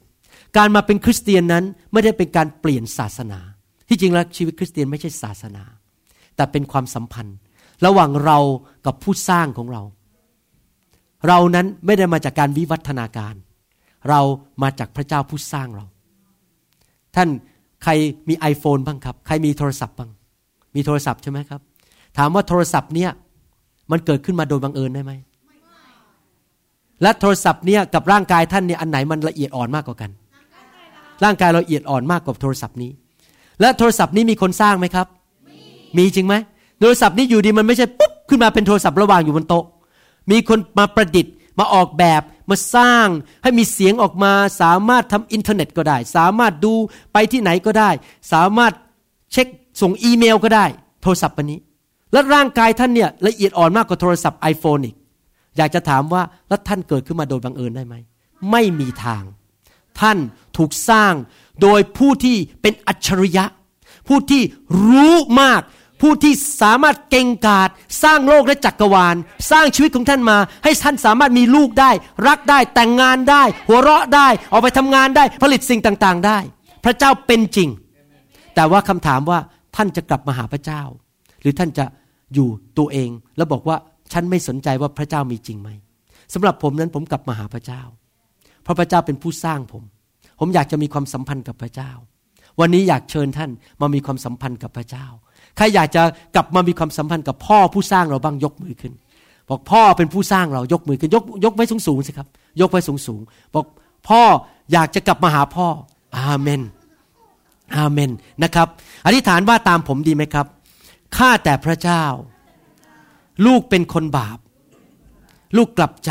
การมาเป็นคริสเตียนนั้นไม่ได้เป็นการเปลี่ยนศาสนา ที่จริงแล้วชีวิตคริสเตียนไม่ใช่ศาสนา แต่เป็นความสัมพันธ์ ระหว่างเรากับผู้สร้างของเรา เรานั้นไม่ได้มาจากการวิวัฒนาการ เรามาจากพระเจ้าผู้สร้างเรา ท่านใครมี iPhone บ้างครับ ใครมีโทรศัพท์บ้าง มีโทรศัพท์ใช่ไหมครับ ถามว่าโทรศัพท์เนี่ยมันเกิดขึ้นมาโดยบังเอิญได้ไหม และโทรศัพท์เนี่ยกับร่างกายท่านเนี่ยอันไหนมันละเอียดอ่อนมากกว่ากัน ร่างกายเราเอียดอ่อนมากกว่าโทรศัพท์นี้ และโทรศัพท์นี้มีคนสร้างไหมครับ มีจริงไหมโทรศัพท์นี้อยู่ดีมันไม่ใช่ปุ๊บขึ้นมาเป็นโทรศัพท์ระหว่างอยู่บนโต๊ะ มีคนมาประดิษฐ์ มาออกแบบมาสร้างให้มีเสียงออกมา สามารถทำอินเทอร์เน็ตก็ได้ สามารถดูไปที่ไหนก็ได้ สามารถเช็คส่งอีเมลก็ได้ โทรศัพท์ปันนี้ และร่างกายท่านเนี่ยละเอียดอ่อนมากกว่าโทรศัพท์ iPhone อีกอยากจะถามว่าแล้วท่านเกิดขึ้นมาโดยบังเอิญได้ไหม ไม่มีทาง ท่านถูกสร้าง โดยผู้ที่เป็นอัจฉริยะ ผู้ที่รู้มาก ผู้ที่สามารถเก่งกาจสร้างโลกและจักรวาล สร้างชีวิตของท่านมา ให้ท่านสามารถมีลูกได้ รักได้แต่งงานได้ หัวเราะได้ออกไปทำงานได้ผลิตสิ่งต่างๆ ได้ พระเจ้าเป็นจริง แต่ว่าคำถามว่าท่านจะกลับมาหาพระเจ้า หรือท่านจะอยู่ตัวเองแล้วบอกว่าฉันไม่สนใจว่าพระเจ้ามีจริงไหมสำหรับผมนั้นผมกลับมาหาพระเจ้า เพราะพระเจ้าเป็นผู้สร้างผม ผมอยากจะมีความสัมพันธ์กับพระเจ้า วันนี้อยากเชิญท่านมามีความสัมพันธ์กับพระเจ้า ใครอยากจะกลับมามีความสัมพันธ์กับพ่อผู้สร้างเราบ้างยกมือขึ้น บอกพ่อเป็นผู้สร้างเรายกมือขึ้นยกยกไว้สูงสูงสิครับ ยกไว้สูงสูงบอกพ่ออยากจะกลับมาหาพ่อ อาเมน อาเมนนะครับ อธิษฐานว่าตามผมดีไหมครับ ข้าแต่พระเจ้า ลูกเป็นคนบาป ลูกกลับใจ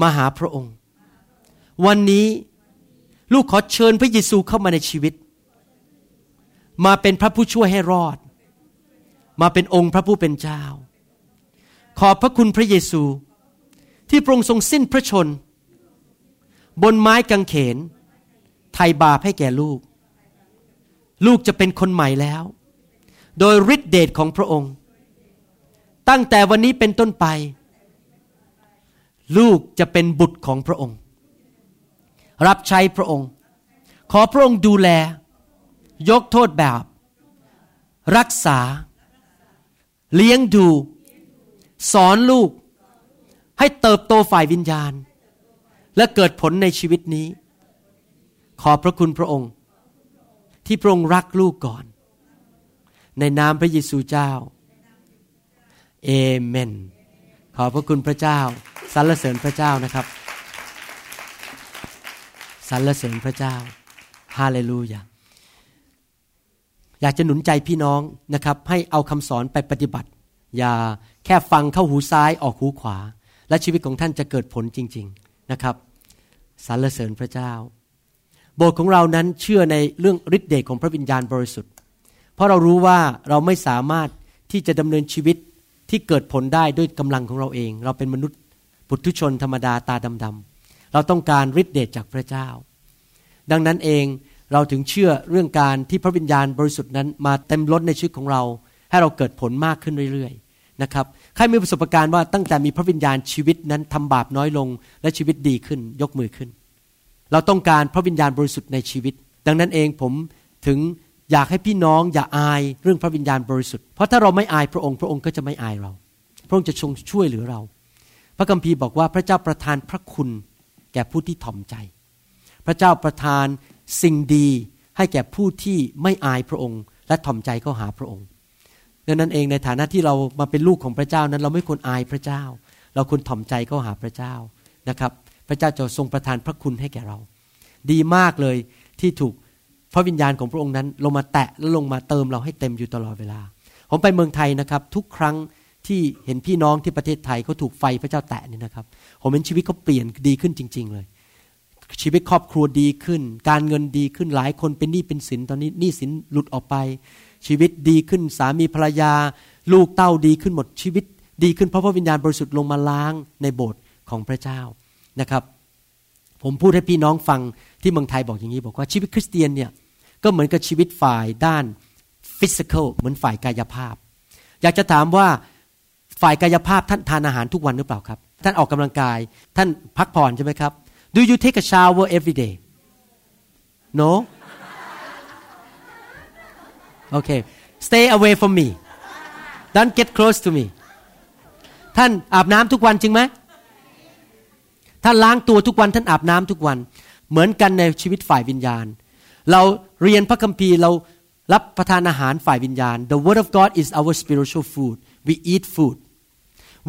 มาหาพระองค์ วันนี้ ลูกขอเชิญพระเยซูเข้ามาในชีวิต มาเป็นพระผู้ช่วยให้รอด มาเป็นองค์พระผู้เป็นเจ้า ขอบพระคุณพระเยซู ที่พระองค์ทรงสิ้นพระชน บนไม้กางเขน ไถ่บาปให้แก่ลูก ลูกจะเป็นคนใหม่แล้ว โดยฤทธิเดชของพระองค์ ตั้งแต่วันนี้เป็นต้นไป ลูกจะเป็นบุตรของพระองค์ รับใช้พระองค์ ขอพระองค์ดูแล ยกโทษแบบรักษา เลี้ยงดู สอนลูก ให้เติบโตฝ่ายวิญญาณ และเกิดผลในชีวิตนี้ ขอพระคุณพระองค์ ที่พระองค์รักลูกก่อน ในนามพระเยซูเจ้า เอเมน ขอบพระคุณพระเจ้าสรรเสริญพระเจ้านะครับ สรรเสริญพระเจ้าฮาเลลูยาอยากจะหนุนใจพี่น้องนะครับ ให้เอาคำสอนไปปฏิบัติ อย่าแค่ฟังเข้าหูซ้ายออกหูขวา และชีวิตของท่านจะเกิดผลจริง ๆนะครับสรรเสริญพระเจ้า โบสถ์ของเรานั้นเชื่อในเรื่องฤทธิ์เดชของพระวิญญาณบริสุทธิ์ เพราะเรารู้ว่าเราไม่สามารถที่จะดำเนินชีวิตที่เกิดผลได้ด้วยกำลังของเราเอง เราเป็นมนุษย์ปุถุชนธรรมดาตาดำๆ เราต้องการฤทธิเดชจากพระเจ้า ดังนั้นเองเราถึงเชื่อเรื่องการที่พระวิญญาณบริสุทธิ์นั้นมาเต็มล้นในชีวิตของเรา ให้เราเกิดผลมากขึ้นเรื่อยๆนะครับใครมีประสบการณ์ว่าตั้งแต่มีพระวิญญาณชีวิตนั้นทำบาปน้อยลงและชีวิตดีขึ้นยกมือขึ้น เราต้องการพระวิญญาณบริสุทธิ์ในชีวิต ดังนั้นเองผมถึงอยากให้พี่น้องอย่าอายเรื่องพระวิญญาณบริสุทธิ์เพราะถ้าเราไม่อายพระองค์ พระองค์ก็จะไม่อายเรา พระองค์จะทรงช่วยเหลือเรา พระคัมภีร์บอกว่าพระเจ้าประทานพระคุณ ก่ผู้ที่ถ่อมใจ พระเจ้าประทานสิ่งดีให้แก่ผู้ที่ไม่อายพระองค์ และถ่อมใจเข้าหาพระองค์ดังนั้นเองในฐานะที่เรามาเป็นลูกของพระเจ้านั้น เราไม่ควรอายพระเจ้า เราควรถ่อมใจเข้าหาพระเจ้านะครับ พระเจ้าจะทรงประทานพระคุณให้แก่เรา ดีมากเลยที่ถูกพระวิญญาณของพระองค์นั้น ลงมาแตะและลงมาเติมเราให้เต็มอยู่ตลอดเวลา ผมไปเมืองไทยนะครับ ทุกครั้งที่เห็นพี่น้องที่ประเทศไทยเขาถูกไฟพระเจ้าแตะนี่นะครับ ผมเห็นชีวิตเขาเปลี่ยนดีขึ้นจริง ๆ เลย ชีวิตครอบครัวดีขึ้น การเงินดีขึ้นหลายคนเป็นหนี้เป็นสินตอนนี้หนี้สินหลุดออกไป ชีวิตดีขึ้นสามีภรรยา ลูกเต้าดีขึ้นหมดชีวิตดีขึ้นเพราะพระวิญญาณบริสุทธิ์ลงมาล้างในโบสถ์ของพระเจ้านะครับ ผมพูดให้พี่น้องฟังที่เมืองไทยบอกอย่างนี้ บอกว่าชีวิตคริสเตียนเนี่ยก็เหมือนกับชีวิตฝ่ายด้านฟิสิกอลเหมือนฝ่ายกายภาพ อยากจะถามว่าฝ่ายกายภาพท่านทานอาหารทุกวันหรือเปล่าครับ ท่านออกกำลังกาย ท่านพักผ่อนใช่ไหมครับ Do you take a shower every day No Okay stay away from me don't get close to me ท่านอาบน้ำทุกวันจริงไหมท่านล้างตัวทุกวันท่านอาบน้ำทุกวัน เหมือนกันในชีวิตฝ่ายวิญญาณ เราเรียนพระคัมภีร์เรารับประทานอาหารฝ่ายวิญญาณ The word of God is our spiritual food we eat food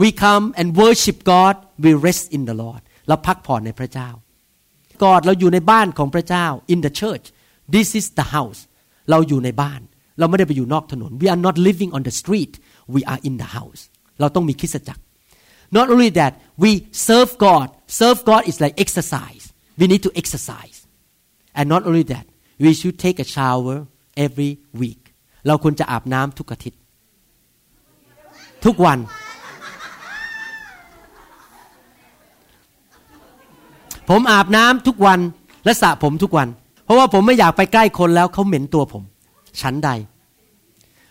we come and worship God we rest in the Lord เราพักผ่อนในพระเจ้า God เราอยู่ในบ้านของพระเจ้า in the church this is the house เราอยู่ในบ้าน เราไม่ได้ไปอยู่นอกถนน we are not living on the street we are in the house เราต้องมีคริสตจักร not only that we serve God serve God is like exercise we need to exercise and not only that we should take a shower every week เราควรจะอาบน้ำทุกอาทิตย์ ทุกวัน ผมอาบน้ำทุกวันและสระผมทุกวัน เพราะว่าผมไม่อยากไปใกล้คนแล้วเขาเหม็นตัวผม ฉันใด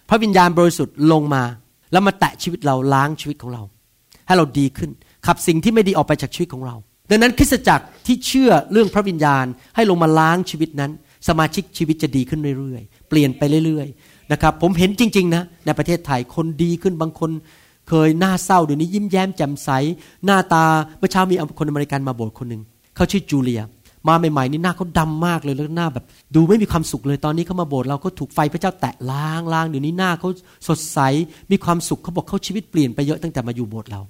พระวิญญาณบริสุทธิ์ลงมา แล้วมาแตะชีวิตเราล้างชีวิตของเรา ให้เราดีขึ้น ขับสิ่งที่ไม่ดีออกไปจากชีวิตของเรา ดังนั้นคริสตจักรที่เชื่อเรื่องพระวิญญาณให้ลงมาล้างชีวิตนั้น สมาชิกชีวิตจะดีขึ้นเรื่อยๆ เปลี่ยนไปเรื่อยๆนะครับผมเห็นจริงๆนะในประเทศไทยคนดีขึ้นบางคนเคยหน้าเศร้าเดี๋ยวนี้ยิ้มแย้มแจ่มใส หน้าตาเมื่อเช้ามีคนอเมริกันมาโบสถ์คนหนึ่ง เขาชื่อจูเลีย มาใหม่ๆนี่หน้าเขาดำมากเลยแล้วหน้าแบบ ดูไม่มีความสุขเลยตอนนี้เขามาโบสถ์เราก็ถูกไฟพระเจ้าแตะล้างล้างเดี๋ยวนี้หน้าเขาสดใสมีความสุขเขาบอกเขาชีวิตเปลี่ยนไปเยอะตั้งแต่มาอยู่โบสถ์เรา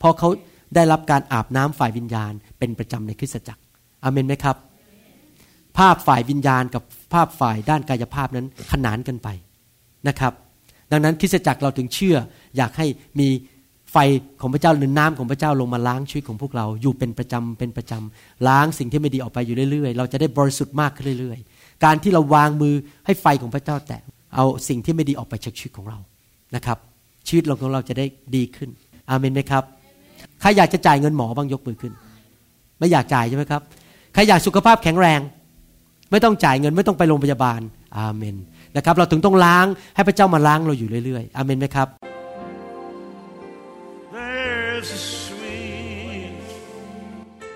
พราะเขาได้รับการอาบน้ำฝ่ายวิญญาณ เป็นประจำในคริสตจักรอเมนไหมครับ ภาพฝ่ายวิญญาณกับภาพฝ่ายด้านกายภาพนั้นขนานกันไปนะครับ ดังนั้นคริสตจักรเราถึงเชื่อ อยากให้มี ฟของพระเจ้าหรือน้ำของพระเจ้าลงมาล้างชีวิตของพวกเราอยู่เป็นประจำเป็นประจำล้างสิ่งที่ไม่ดีออกไปอยู่เรื่อยๆ เราจะได้บริสุทธิ์มากขึ้นเรื่อยๆ การที่เราวางมือให้ไฟของพระเจ้าแตะเอาสิ่งที่ไม่ดีออกไปจากชีวิตของเรานะครับชีวิตของเราจะได้ดีขึ้น อาเมนไหมครับใครอยากจะจ่ายเงินหมอบ้างยกมือขึ้น ไม่อยากจ่ายใช่ไหมครับใครอยากสุขภาพแข็งแรง ไม่ต้องจ่ายเงินไม่ต้องไปโรงพยาบาลอาเมนนะครับ เราถึงต้องล้างให้พระเจ้ามาล้างเราอยู่เรื่อยๆ อาเมนไหมครับ